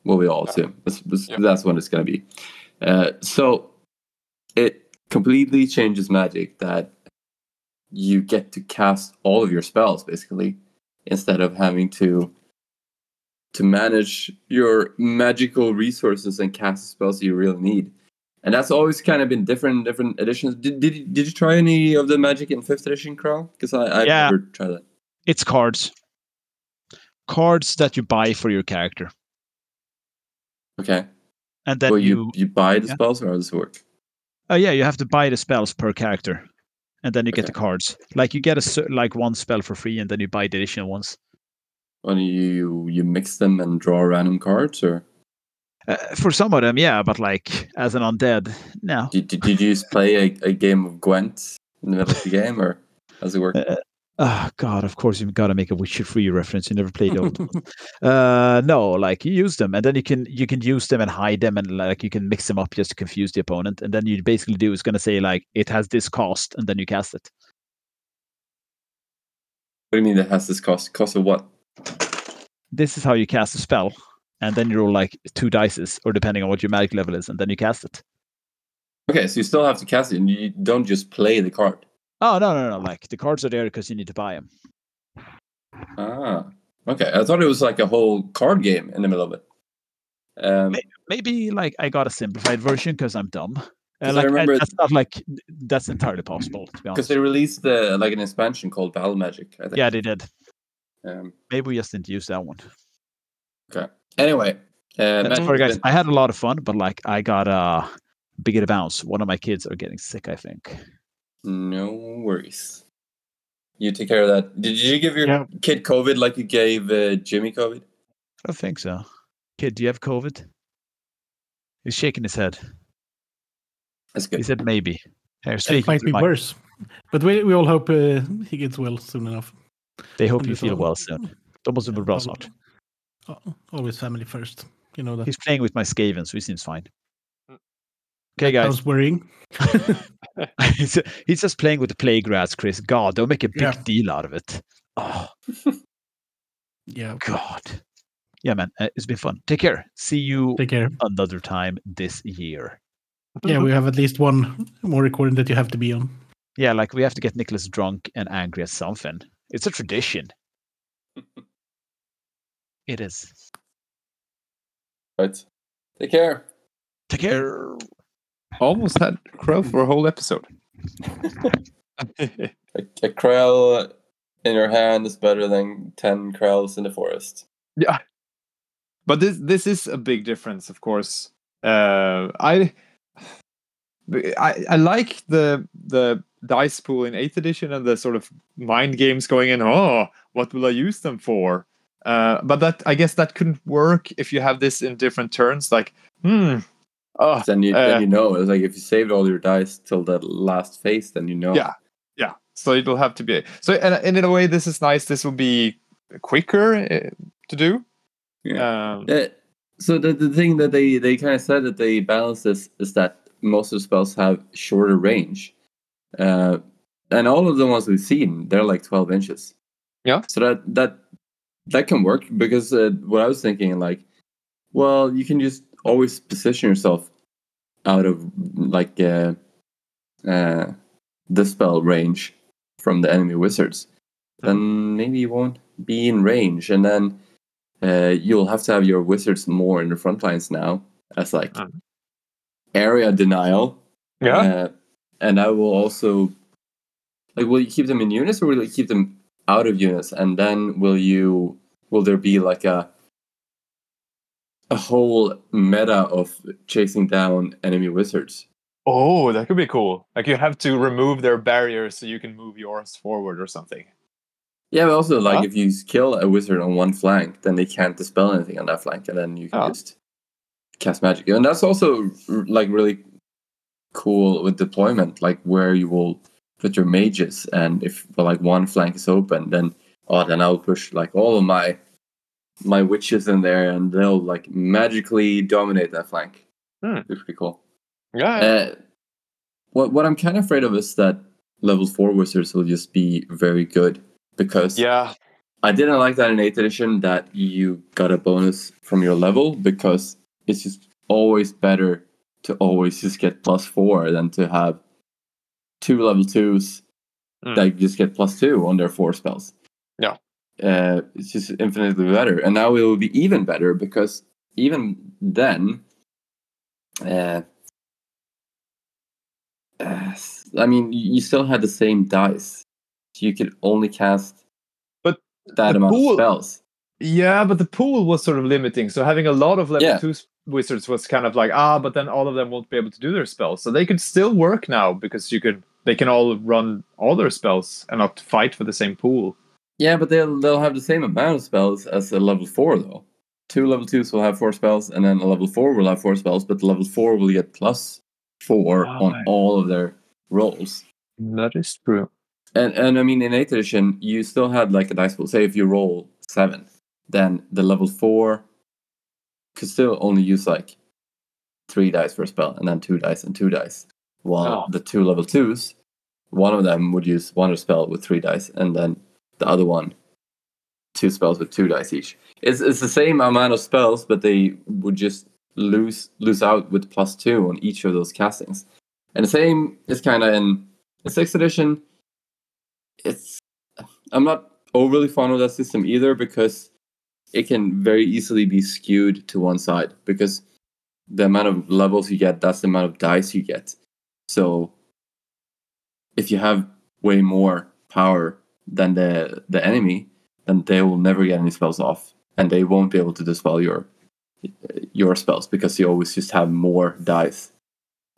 what we all assume. That's, that's what it's going to be. Uh, so it completely changes magic that you get to cast all of your spells basically instead of having to to manage your magical resources and cast spells you really need. And that's always kind of been different in different editions. Did, did, you- did you try any of the magic in fifth edition Carl? because i I've Yeah. never tried that. It's cards, cards that you buy for your character, okay. And then well you, you, you buy the yeah. spells or how does it work? Oh yeah, you have to buy the spells per character, and then you get the cards. Like you get a like one spell for free, and then you buy the additional ones. when you you mix them and draw random cards or Uh, for some of them, yeah, but like as an undead, no. did, did, did you just play a, a game of gwent in the middle of the game or how does it work Uh, Oh God! Of course, you've got to make a Witcher Three reference. You never played old. uh, no, like you use them, and then you can you can use them and hide them, and like you can mix them up just to confuse the opponent. And then you basically do is going to say like it has this cost, and then you cast it. what do you mean that has this cost cost of what This is how you cast a spell, and then you roll like two dices, or depending on what your magic level is, and then you cast it. Okay, so you still have to cast it, and you don't just play the card. Oh no no no! Like the cards are there because you need to buy them. Ah, okay. I thought it was like a whole card game in the middle of it. Um, Maybe like I got a simplified version because I'm dumb. Uh, I like, I- remember- that's not like that's entirely possible to be honest. because they released the like an expansion called Battle Magic. I think. Yeah, they did. Um, Maybe we just didn't use that one. okay. Anyway, uh, sorry, guys. Event- I had a lot of fun, but like I got a uh to bounce. One of my kids are getting sick. I think. No worries. You take care of that. Did you give your Yeah. kid COVID like you gave uh, Jimmy COVID? I don't think so. Kid, do you have COVID? He's shaking his head. That's good. He said maybe. Here, It might be Mike, worse. But we, we all hope uh, he gets well soon enough. They hope And you feel all- well soon. De måste bli bra snart. Always family first. You know that. He's playing with my Skaven, so he seems fine. Okay, guys. Sounds worrying. he's, he's just playing with the play grass, Chris. God, don't make a big Yeah. deal out of it. Oh, Yeah. God. Yeah, man. uh, It's been fun. Take care. See you Take care. another time this year. Yeah, we have at least one more recording that you have to be on. Yeah, like we have to get Niklas drunk and angry at something. It's a tradition. it is. Right. Take care. Take care. Almost had Crow for a whole episode. A, a Krell in your hand is better than 10 Krells in the forest. Yeah. But this this is a big difference, of course. Uh, I, I I like the the dice pool in eighth edition and the sort of mind games going in. Oh, what will I use them for? Uh, but that I guess that couldn't work if you have this in different turns. Like, hmm, oh, Then you, Uh, then you know. It's like if you saved all your dice till the last phase, then you know. Yeah. yeah. So it'll have to be so. And, and in a way, this is nice. This will be quicker uh, to do. Um, Uh, so the, the thing that they, they kind of said that they balance this is that most of the spells have shorter range. Uh, and all of the ones we've seen, they're like 12 inches. Yeah. So that that that can work because uh, what I was thinking, like, well, you can just always position yourself out of like uh, uh, the spell range from the enemy wizards. Then maybe you won't be in range, and then uh, you'll have to have your wizards more in the front lines now as like Mm. area denial. yeah. Uh, and I will also like will you keep them in units or will you keep them out of units? And then will you will there be like a a whole meta of chasing down enemy wizards? Oh, that could be cool. Like you have to remove their barriers so you can move yours forward or something. Yeah, but also like Huh? if you kill a wizard on one flank, then they can't dispel anything on that flank, and then you can Oh. just cast magic. And that's also like really cool with deployment, like where you will put your mages, and if well, like one flank is open, then oh, then I'll push like all of my my witches in there, and they'll like magically dominate that flank. Hmm. Be pretty cool. Yeah. Uh, what what I'm kind of afraid of is that level four wizards will just be very good because yeah. I didn't like that in 8th edition that you got a bonus from your level because it's just always better to always just get plus four than to have two level twos Mm. that just get plus two on their four spells. Uh, it's just infinitely better. And now it will be even better because even then, uh, uh, I mean, you you still had the same dice. So you could only cast But that amount pool- of spells. Yeah, but the pool was sort of limiting. So having a lot of level Yeah. two wizards was kind of like ah, but then all of them won't be able to do their spells. So they could still work now because you could they can all run all their spells and not fight for the same pool. Yeah, but they'll they'll have the same amount of spells as a level four though. Two level twos will have four spells, and then a level four will have four spells, but the level four will get plus four on Right. all of their rolls. That is true. And and I mean in eighth edition, you still had like a dice pool. Say if you roll seven, then the level four could still only use like three dice for a spell, and then two dice and two dice. While Oh. the two level twos, one of them would use one spell with three dice, and then the other one two spells with two dice each. It's it's the same amount of spells, but they would just lose lose out with plus two on each of those castings. And the same is kind of in in sixth edition. It's I'm not overly fond of that system either because it can very easily be skewed to one side because the amount of levels you get, that's the amount of dice you get. So if you have way more power than the the enemy, then they will never get any spells off, and they won't be able to dispel your your spells because you always just have more dice.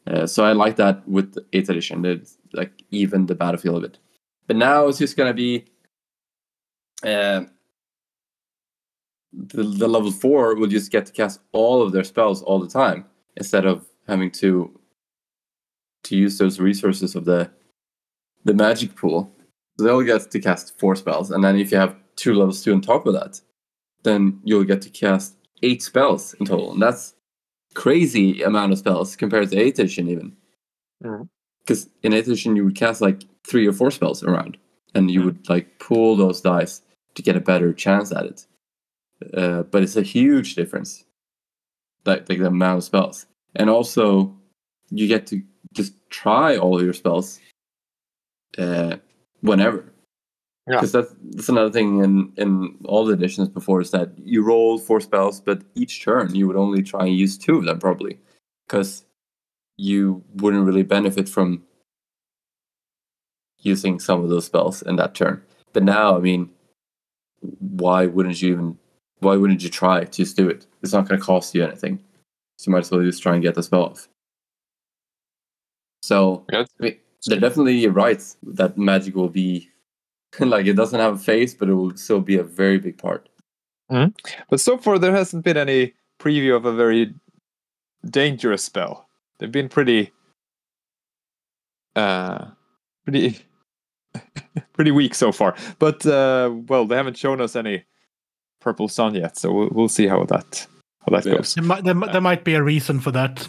Uh, so I like that with eighth edition. It like even the battlefield a bit. But now it's just gonna be uh, the the level four will just get to cast all of their spells all the time instead of having to to use those resources of the the magic pool. So they'll get to cast four spells, and then if you have two levels two on top of that, then you'll get to cast eight spells in total, and that's crazy amount of spells compared to eighth edition even. Because in eighth edition you would cast like three or four spells around, and you would like pull those dice to get a better chance at it. Uh, but it's a huge difference, like like the amount of spells, and also you get to just try all of your spells uh, whenever. Yeah. Because that's, that's another thing in, in all the editions before is that you roll four spells, but each turn you would only try and use two of them probably, because you wouldn't really benefit from using some of those spells in that turn. But now, I mean, why wouldn't you even? Why wouldn't you try? To just do it. It's not going to cost you anything, so you might as well just try and get the spell off. So Yeah. I mean, they're definitely right that magic will be like it doesn't have a face, but it will still be a very big part. But so far, there hasn't been any preview of a very dangerous spell. They've been pretty, uh, pretty, pretty weak so far. But uh, well, they haven't shown us any purple sun yet, so we'll, we'll see how that how that Yeah. goes. There might, there, there might be a reason for that.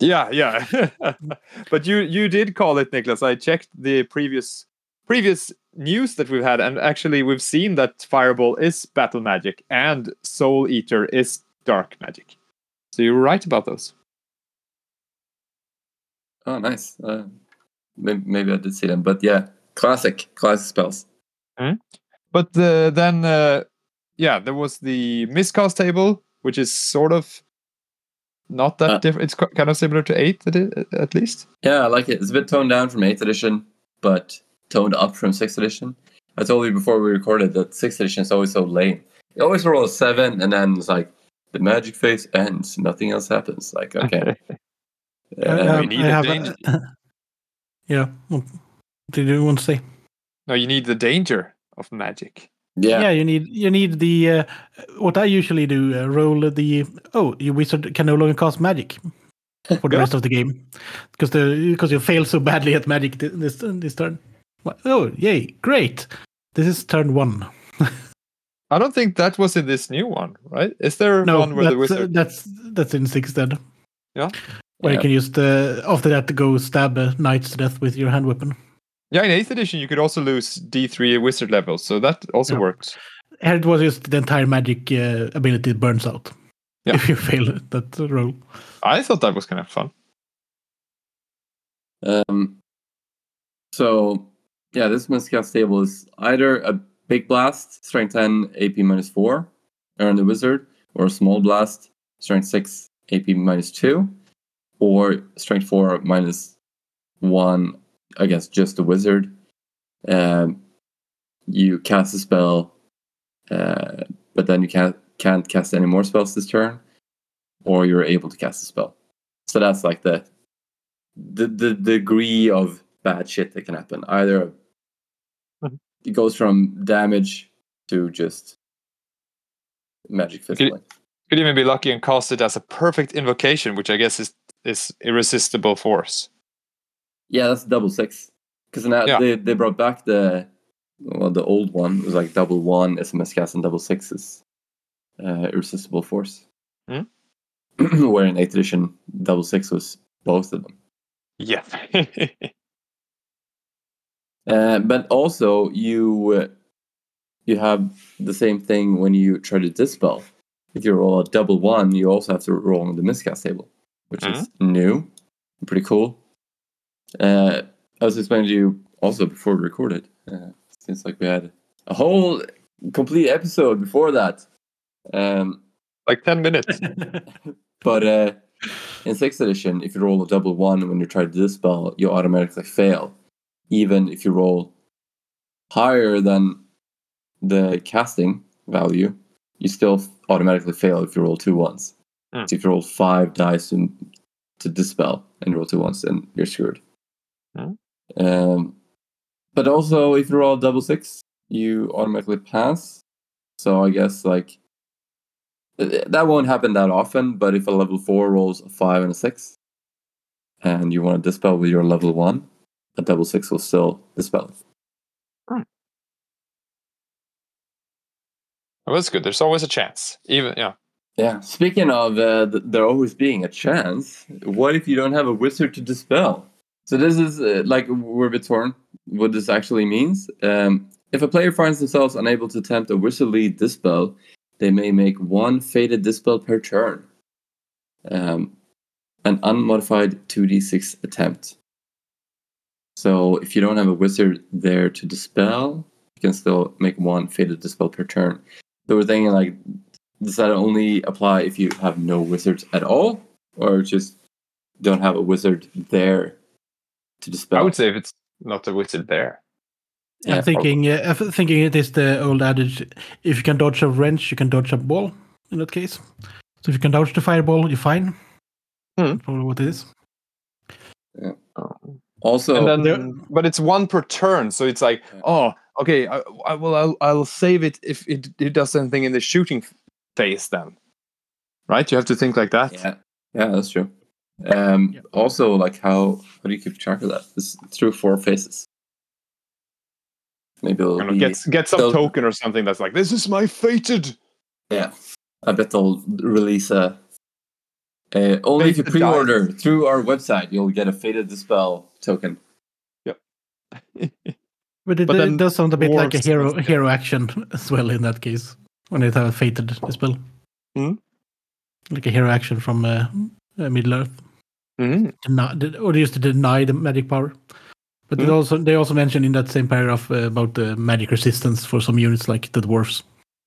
Yeah, yeah. but you you did call it, Niklas. I checked the previous previous news that we've had, and actually we've seen that Fireball is battle magic and Soul Eater is dark magic. So you're right about those. Oh, nice. Uh, maybe, maybe I did see them, but yeah, classic, classic spells. But uh, then, uh, yeah, there was the miscast table, which is sort of not that Uh. different. It's ki- kind of similar to eight, at, at least. Yeah, I like it. It's a bit toned down from 8th edition, but toned up from 6th edition. I told you before we recorded that 6th edition is always so lame. You always roll a 7, and then it's like, the magic phase ends, nothing else happens. Like, okay. Uh, I- we need I a have danger. yeah. What did you want to say? no, you need the danger of magic. Yeah. yeah. you need you need the uh, what I usually do uh, roll the oh your wizard can no longer cast magic for the rest of the game because the because you fail so badly at magic this this turn. Oh yay great! This is turn one. I don't think that was in this new one, right? Is there No, one where the that's, uh, wizard? that's that's in six then. Yeah. Where Yeah. you can use the after that to go stab uh, knights to death with your hand weapon. Yeah, in eighth edition, you could also lose D three wizard levels, so that also Yeah. works. Here it was just the entire magic uh, ability burns out Yeah. if you fail that roll. I thought that was kind of fun. Um, so, yeah, this miscast table is either a big blast, strength 10, AP minus 4, earn the wizard, or a small blast, strength 6, AP minus 2, or strength 4 minus 1 against just the wizard. Um, you cast a spell, uh, but then you can't, can't cast any more spells this turn, or you're able to cast a spell. So that's like the the the degree of bad shit that can happen. Either Mhm. it goes from damage to just magic fizzling. Could even be lucky and cast it as a perfect invocation, which I guess is is irresistible force. Yeah, that's double six. Because now Yeah. they they brought back the well the old one it was like double one is miscast and double six is uh, irresistible force. Hmm. Where in eighth edition double six was both of them. Yeah. Uh, but also, you uh, you have the same thing when you try to dispel. If you roll a double one, you also have to roll on the miscast table, which is new, pretty cool. Uh, I was explaining to you also before we recorded. Uh, seems like we had a whole complete episode before that. Um, like ten minutes. but uh, in sixth edition, if you roll a double one when you try to dispel, you automatically fail, even if you roll higher than the casting value. You still automatically fail if you roll two ones. Hmm. So if you roll five dice to, to dispel and you roll two ones, then you're screwed. Hmm. Um, but also, if you roll double six, you automatically pass. So I guess like that won't happen that often. But if a level four rolls a five and a six, and you want to dispel with your level one, a double six will still dispel. it. Well, that's good. There's always a chance. Even yeah. Yeah. Speaking of uh, th- there always being a chance, what if you don't have a wizard to dispel? So this is uh, like we're a bit torn. What this actually means. Um, if a player finds themselves unable to attempt a wizardly dispel, they may make one fated dispel per turn. Um, an unmodified 2d6 attempt. So if you don't have a wizard there to dispel, you can still make one fated dispel per turn. So we're thinking like, does that only apply if you have no wizards at all, or just don't have a wizard there to dispel? I would say if it's not a wizard there. Yeah, I'm thinking, uh, I'm thinking it is the old adage: if you can dodge a wrench, you can dodge a ball. In that case, so if you can dodge the fireball, you're fine. Hmm. Probably what it is. Also, and then, there- but it's one per turn, so it's like, Yeah. oh, okay, I, I will, I'll, I'll save it if it, it does something in the shooting phase. Then, right? You have to think like that. yeah, yeah, that's true. Um, Yeah. Also, like how how do you keep track of that? It's through four phases. Maybe it'll be, get get some so- token or something that's like, this is my fated. yeah. I bet they'll release a. Uh, only if you pre-order through our website, you'll get a fated dispel token. But it, But it does sound a bit like a hero must- hero action as well in that case when it have a fated dispel. Hmm? Like a hero action from uh, uh, Middle Earth, Mhm. Deny, or they used to deny the magic power. But they Hmm. also they also mentioned in that same paragraph uh, about the magic resistance for some units like the dwarfs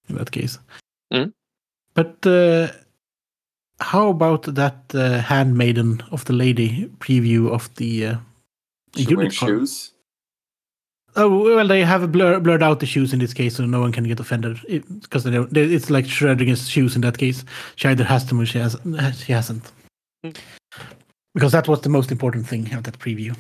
in that case. Hmm. But uh, how about that uh, handmaiden of the lady preview of the uh, unit shoes. Oh well, they have blur, blurred out the shoes in this case, so no one can get offended because they don't. They, it's like Schrodinger's shoes in that case. She either has them or she has. She hasn't. Hmm. Because that was the most important thing of that preview.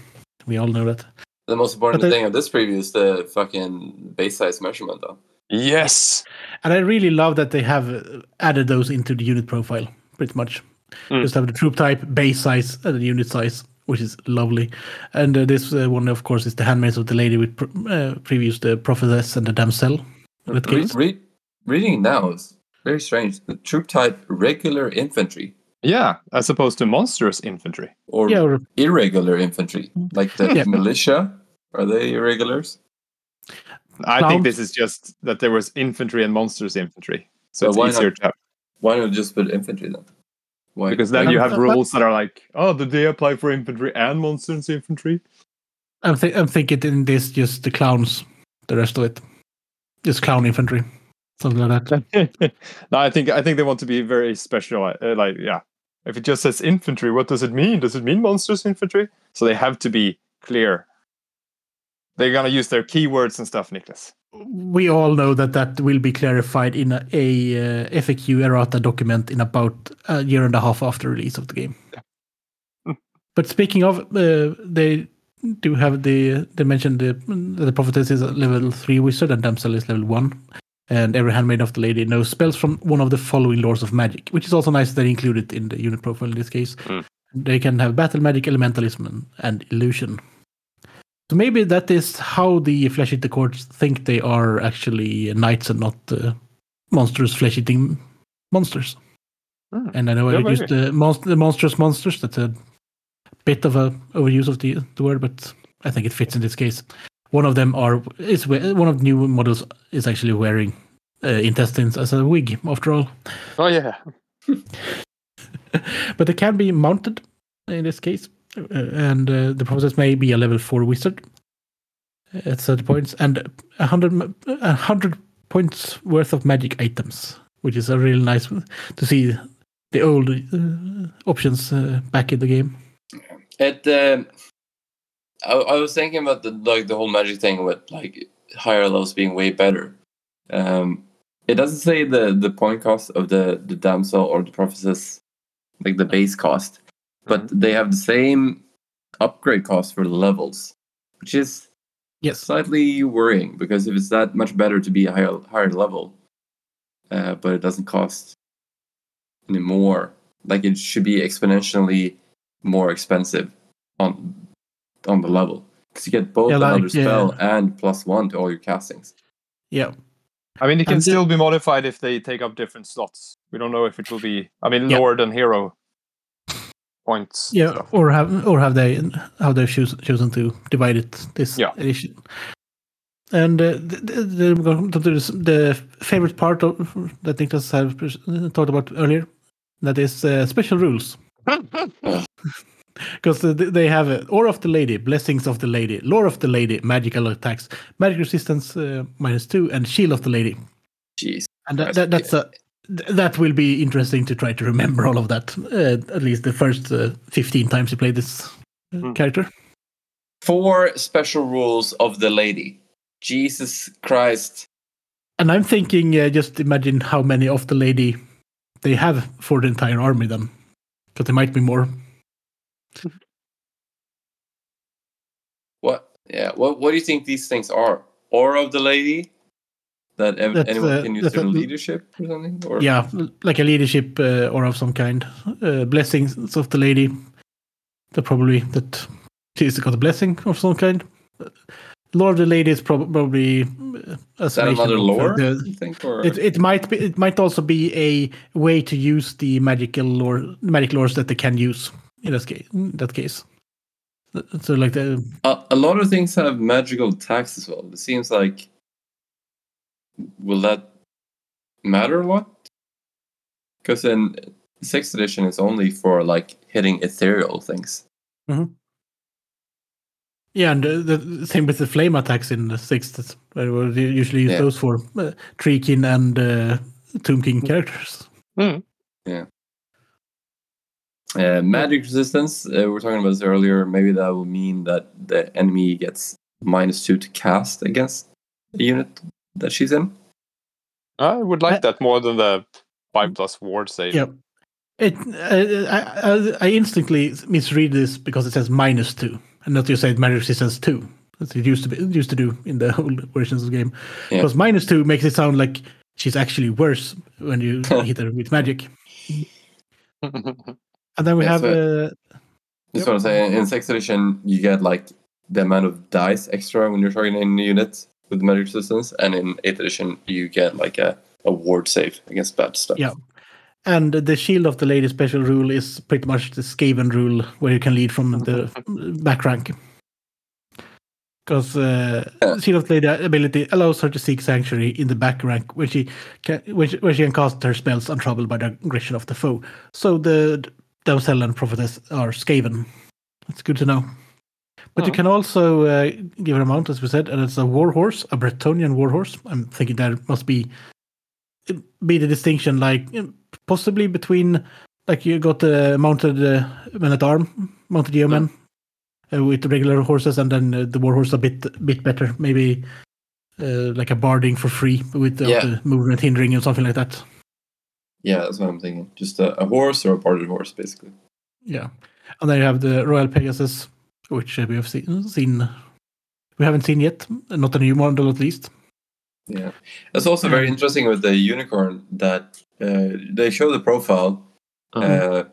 We all know that. The most important But they- thing of this preview is the fucking base size measurement, though. Yes. And I really love that they have uh, added those into the unit profile, pretty much. Mm. Just have the troop type, base size, and the unit size, which is lovely. And uh, this uh, one, of course, is the Handmaids of the Lady, with pr- uh, previews the Prophetess and the Damsel. In that Re- re- reading now is very strange. The troop type regular infantry Yeah, as opposed to monstrous infantry. or Yeah, or irregular infantry, like the Yeah. militia. Are they irregulars? I Clowns. think this is just that there was infantry and monstrous infantry, so But it's why easier not- to have Why not just put infantry then? Why? because then you have rules that are like, oh, did they apply for infantry and monstrous infantry? I'm, th- I'm thinking in this just the clowns, the rest of it, just clown infantry, something like that. no, I think I think they want to be very special. Uh, like, yeah, if it just says infantry, what does it mean? Does it mean monstrous infantry? So they have to be clear. They're gonna use their keywords and stuff, Niklas. We all know that that will be clarified in a, a uh, FAQ errata document in about a year and a half after release of the game. but speaking of, uh, they do have the they mentioned the the prophetess is a level three wizard and damsel is level one. And every handmaid of the lady knows spells from one of the following lords of magic, which is also nice that they included in the unit profile in this case. Mm. They can have battle magic, elementalism, and- illusion. So maybe that is how the flesh eater courts think they are actually knights and not uh, monstrous flesh eating monsters. Hmm. And I know Yeah, I used the, monst- the monstrous monsters. That's a bit of a overuse of the, the word, but I think it fits in this case. One of them are is one of the new models is actually wearing uh, intestines as a wig. After all, Oh yeah, but they can be mounted in this case, uh, and uh, the prophetess may be a level four wizard at 30 points and a hundred m- a hundred points worth of magic items, which is a really nice to see the old uh, options uh, back in the game. At Um, I, I was thinking about the like the whole magic thing with like higher levels being way better. Um, it doesn't say the the point cost of the the damsel or the prophetess, like the base cost, but they have the same upgrade cost for the levels, which is Yes. slightly worrying because if it's that much better to be a higher higher level, uh, but it doesn't cost any more, like it should be exponentially more expensive on on the level because you get both Yeah, like, another spell and plus one to all your castings. Yeah. I mean, it can And the- still be modified if they take up different slots. We don't know if it will be. I mean, Yeah. Lord and Hero points. Yeah, stuff. or have or have they how they've choos- chosen to divide it this Yeah. edition. And uh, the, the, favorite part of that Niklas have pres- talked about earlier, that is uh, special rules. Because they have uh, Aura of the Lady, Blessings of the Lady, Lore of the Lady, Magical Attacks, Magic Resistance uh, minus two, and Shield of the Lady. Jeez. And that, that, that's a that will be interesting to try to remember all of that. Uh, at least the first uh, fifteen times you play this uh, Hmm. character. Four special rules of the lady. Jesus Christ. And I'm thinking, uh, just imagine how many of the lady they have for the entire army then, because there might be more. What? Yeah. What? What do you think these things are? Aura of the lady. That ev- anyone uh, can use a- leadership or something? Or Yeah, like a leadership uh, or of some kind. Uh, blessings of the lady. They're probably that she's got a blessing of some kind. Uh, Lore of the lady is prob- probably uh, a is that another uh, lore? the- think? Or It, it might be it might also be a way to use the magical lore magic lores that they can use in that case. In that case. So like the a, a lot of things have magical attacks as well. It seems like. Will that matter a lot? Because in sixth edition, it's only for like hitting ethereal things. yeah, and the, the same with the flame attacks in the sixth. that's we usually use Yeah. those for uh, Tree King and uh, Tomb King characters. Uh, magic resistance, uh, we were talking about this earlier. Maybe that will mean that the enemy gets minus two to cast against a unit that she's in. I would like Uh, that more than the five plus ward save. Yeah. It, uh, I, I, I instantly misread this because it says minus two, and not you say magic resistance two, as it used to be used to do in the old versions of the game. Yeah. Because minus two makes it sound like she's actually worse when you hit her with magic. And then we Yeah, have so- uh, Just want to say, in sixth edition, you get like the amount of dice extra when you're targeting a unit with magic resistance, and in eighth edition, you get like a, a ward save against bad stuff. Yeah. and the shield of the lady special rule is pretty much the Skaven rule, where you can lead from the back rank. Because uh, Yeah. Shield of the Lady ability allows her to seek sanctuary in the back rank, where she can, where she, where she can cast her spells untroubled by the aggression of the foe. So the damsel and prophetess are Skaven. That's good to know. But you Mhm. can also uh, give her a mount, as we said, and it's a warhorse, a Bretonnian warhorse. I'm thinking there must be be the distinction, like possibly between, like you got the mounted uh, men at arm, mounted yeomen uh, with the regular horses, and then uh, the warhorse a bit bit better, maybe uh, like a barding for free with Yeah. the movement hindering or something like that. Yeah, that's what I'm thinking. Just a, a horse or a barded horse, basically. Yeah, and then you have the Royal Pegasus, which uh, we have seen, seen we haven't seen yet, not the new model at least. Yeah, it's also very interesting with the unicorn that uh, they show the profile, uh,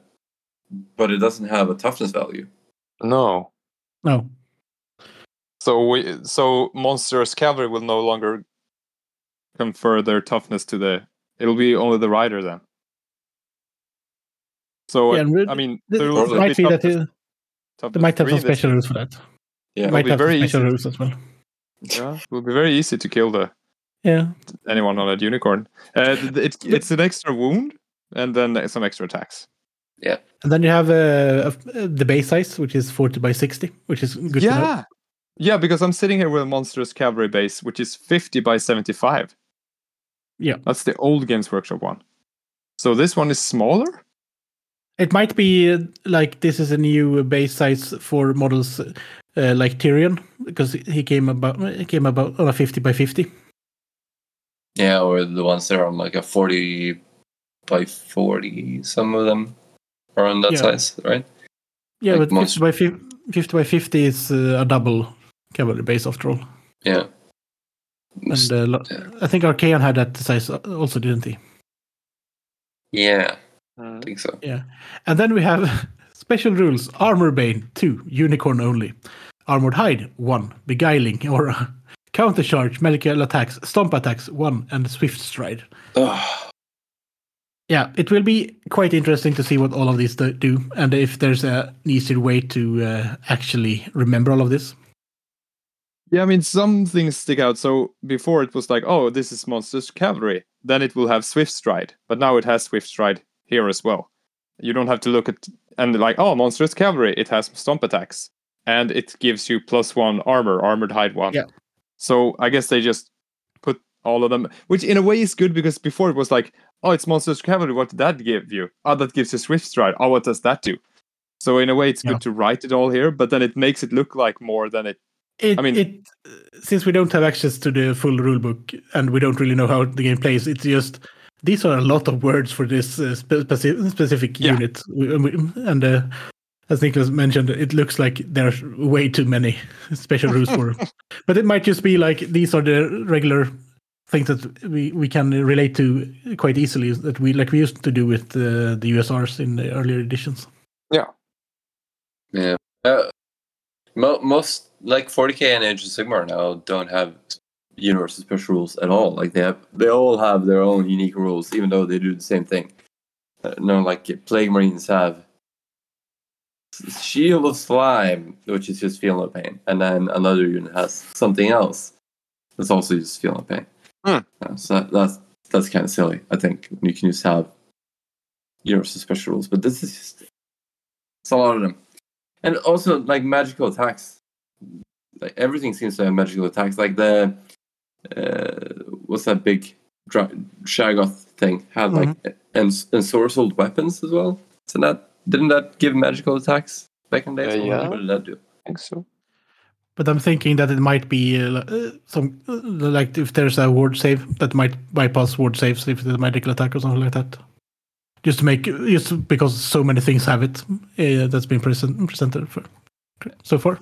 but it doesn't have a toughness value. no. No, So we so monstrous cavalry will no longer confer their toughness to the. It'll be only the rider then. So Yeah, and I mean, it there will might be that toughness- uh, they might have some special rules for that. Yeah, might be have very special rules as well. Yeah, it will be very easy to kill the Yeah. anyone on that unicorn. Uh, th- th- it's it's an extra wound and then some extra attacks. Yeah, and then you have uh, uh, the base size, which is 40 by 60, which is good to know. yeah, yeah, because I'm sitting here with a monstrous cavalry base, which is 50 by 75. Yeah. that's the old Games Workshop one. So this one is smaller. It might be uh, like this is a new base size for models uh, like Tyrion, because he came about he came about on a 50 by 50. yeah, or the ones that are on like a forty by forty. Some of them are on that Yeah. size, right? Yeah, Like but 50 most- by 50, 50 by 50 is uh, a double cavalry base after all. Yeah. And uh, I think Archaon had that size also, didn't he? yeah, I Mm. think so. Yeah. And then we have special rules Armor Bane, 2, Unicorn only. Armored Hide, 1, Beguiling, Aura. Counter Charge, Magical Attacks, Stomp Attacks, 1, and Swift Stride. Ugh. Yeah, it will be quite interesting to see what all of these do- do and if there's a, an easier way to uh, actually remember all of this. Yeah, I mean, some things stick out. So before it was like, oh, this is Monsters Cavalry. Then it will have Swift Stride. But now it has Swift Stride here as well. You don't have to look at and like, oh, Monsters Cavalry. It has Stomp attacks. And it gives you plus one armor, armored hide one. Yeah. So I guess they just put all of them, which in a way is good because before it was like, oh, it's Monsters Cavalry. What did that give you? Oh, that gives you Swift Stride. Oh, what does that do? So in a way, it's Yeah. good to write it all here, but then it makes it look like more than it It, I mean- it since we don't have access to the full rulebook and we don't really know how the game plays, it's just these are a lot of words for this uh, spe- specific Yeah. unit. And, we- and uh, as Niklas mentioned, it looks like there's way too many special rules for. but it might just be like these are the regular things that we, we can relate to quite easily that we like we used to do with uh, the USRs in the earlier editions. Yeah. Uh, mo- most like 40k and Age of Sigmar now don't have universal special rules at all. Like they have, they all have their own unique rules, even though they do the same thing. Uh, no, like Plague Marines have Shield of Slime, which is just feel no pain, and then another unit has something else that's also just feel no pain. Hmm. Uh, so that, that's that's kind of silly. I think you can just have universal special rules, but this is just it's a lot of them and also like magical attacks like everything seems to have magical attacks like the uh what's that big dra- Shaggoth thing had like and ensorcelled weapons as well so that didn't that give magical attacks back in the days Uh, yeah. what did that do I think so. But I'm thinking that it might be uh, uh, some uh, like if there's a ward save that might bypass ward saves if it's a medical attack or something like that. Just to make just because so many things have it uh, that's been present, presented for, so far.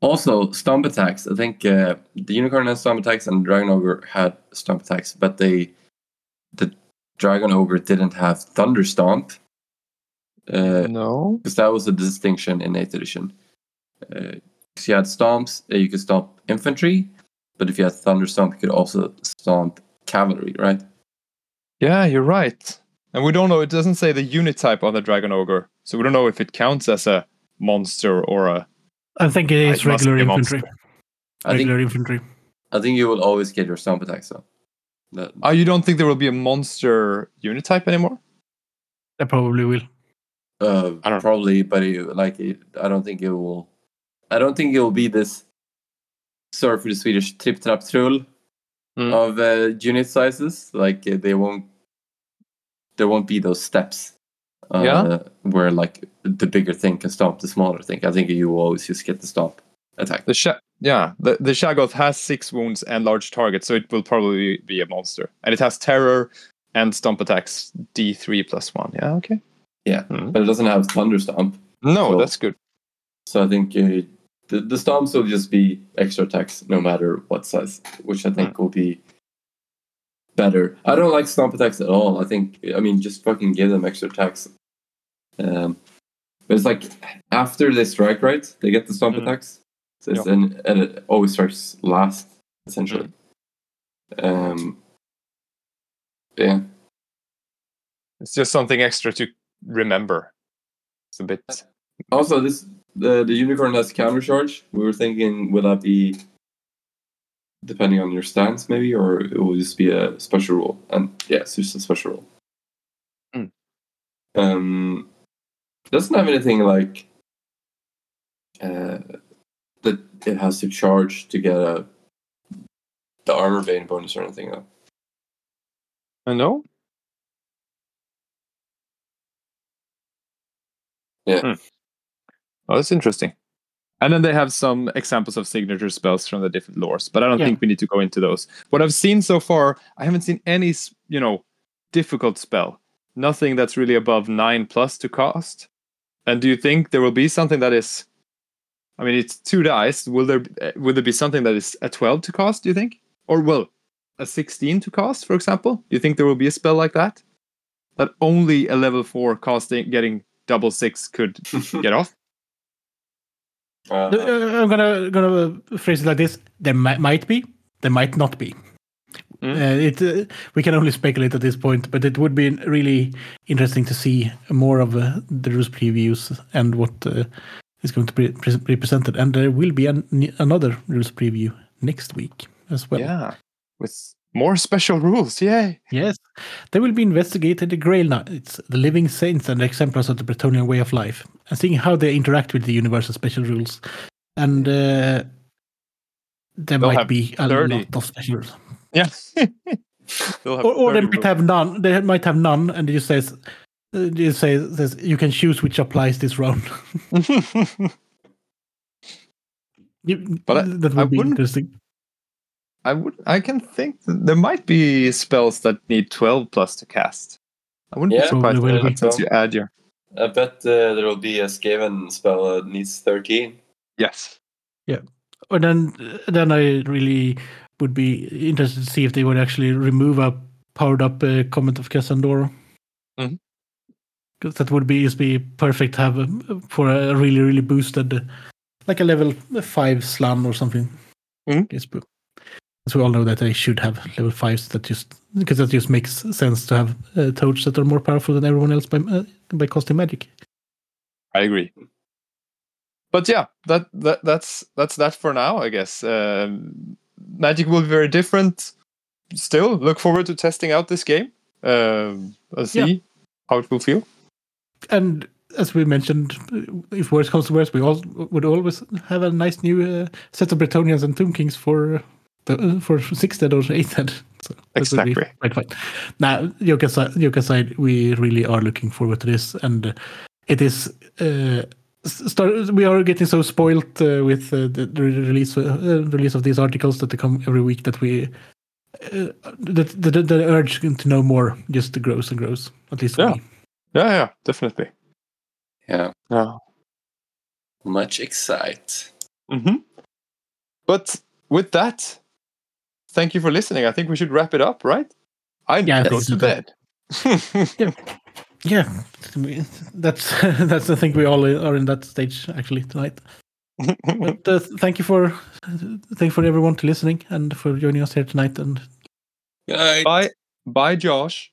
Also stomp attacks i think uh, the unicorn has stomp attacks and dragon ogre had stomp attacks but they the dragon ogre didn't have thunder stomp uh, no. because that was a distinction in 8th edition. Uh, 'cause you had stomps, uh, you could stomp infantry, but if you had thunder stomp, you could also stomp cavalry, right? Yeah, you're right. And we don't know, it doesn't say the unit type on the Dragon Ogre. So we don't know if it counts as a monster or a. I think it is It regular infantry. monster. I think Regular infantry. I think you will always get your stomp attacks though. That, Oh, you don't think there will be a monster unit type anymore? I probably will. uh, I don't- probably, but it, like it, I don't think it will. I don't think it will be this. Sorry for the Swedish trip trap trull Mm. of uh, unit sizes. Like uh, they won't. There won't be those steps. Uh, Yeah? Where like the bigger thing can stomp the smaller thing. I think you always just get the stomp attack. The sha- yeah, the, the Shaggoth has six wounds and large target, so it will probably be a monster. And it has terror and stomp attacks D3 plus one. Yeah, okay. Yeah, Hmm. but it doesn't have thunder stomp. No, Cool. that's good. So I think uh, the the stomps will just be extra attacks no matter what size, which I think will be better. I don't like stomp attacks at all. I think I mean just fucking give them extra attacks. Um, but it's like after they strike, right? They get the stomp Mm. attacks, so it's and, and it always strikes last essentially. Um, yeah, It's just something extra to remember. It's a bit. Also, this the the unicorn has counter charge. We were thinking, will that be depending on your stance, maybe, or it will just be a special rule? And yeah, it's just a special rule. Hmm. Um, doesn't have anything like uh, that. It has to charge to get a the armor bane bonus or anything. Though. I know. Yeah. Oh, that's interesting. And then they have some examples of signature spells from the different lores, but I don't Yeah. think we need to go into those. What I've seen so far, I haven't seen any, you know, difficult spell. Nothing that's really above nine plus to cost. And do you think there will be something that is I mean, it's two dice. Will there uh, will there be something that is a 12 to cast? Do you think, or well, a 16 to cast, for example? Do you think there will be a spell like that that only a level four casting getting double six could get off? Uh, I'm gonna gonna phrase it like this: there mi- might be, there might not be. Mm. Uh, it uh, we can only speculate at this point, but it would be really interesting to see more of uh, the rules previews and what uh, is going to be, pre- be presented. And there will be an, another rules preview next week as well. yeah, with more special rules. Yay! Yes, they will be investigating the Grail Knights, the living saints, and the exemplars of the Bretonnian way of life, and seeing how they interact with the universal special rules. And uh, there They'll might be a 30. lot of special rules, Yeah. Or, or they might rules. have none. They might have none, and it just says, uh, it just says, says you can choose which applies this round. You- But I- that I would be wouldn't- interesting. I would. I can think that there might be spells that need 12 plus to cast. I wouldn't Yeah, be surprised Probably will if be. since you add your I bet uh, there will be a Skaven spell that needs 13. yes. Yeah. Or then, then I really would be interested to see if they would actually remove a powered up uh, Comet of Casandora. Mhm. Because that would be just be perfect to have uh, for a really really boosted, uh, like a level five Slann or something. Mhm. Yes, but as we all know that they should have level fives that just because that just makes sense to have uh, toads that are more powerful than everyone else by uh, by casting magic. I agree. But yeah, that, that that's that's that for now, I guess. Um, Magic will be very different. Still, look forward to testing out this game um, and see Yeah. how it will feel. And as we mentioned, if worse comes to worse, we all would always have a nice new uh, set of Bretonnians and Tomb Kings for the, uh, for sixth head or eighth head. So that would be Exactly. Quite fine. Now, joke aside, joke aside, we really are looking forward to this, and uh, it is. Uh, start, we are getting so spoiled uh, with uh, the, the release uh, release of these articles that they come every week that we uh, the, the the urge to know more just grows and grows. At least for Yeah. me. Yeah, yeah, definitely. Yeah, Yeah. much excite. hmm But with that, thank you for listening. I think we should wrap it up, right? I Yeah, I go to bed. Yeah, that's that's I think we all are in that stage actually tonight. But uh, thank you for thank you for everyone to listening and for joining us here tonight. And bye, bye, Josh.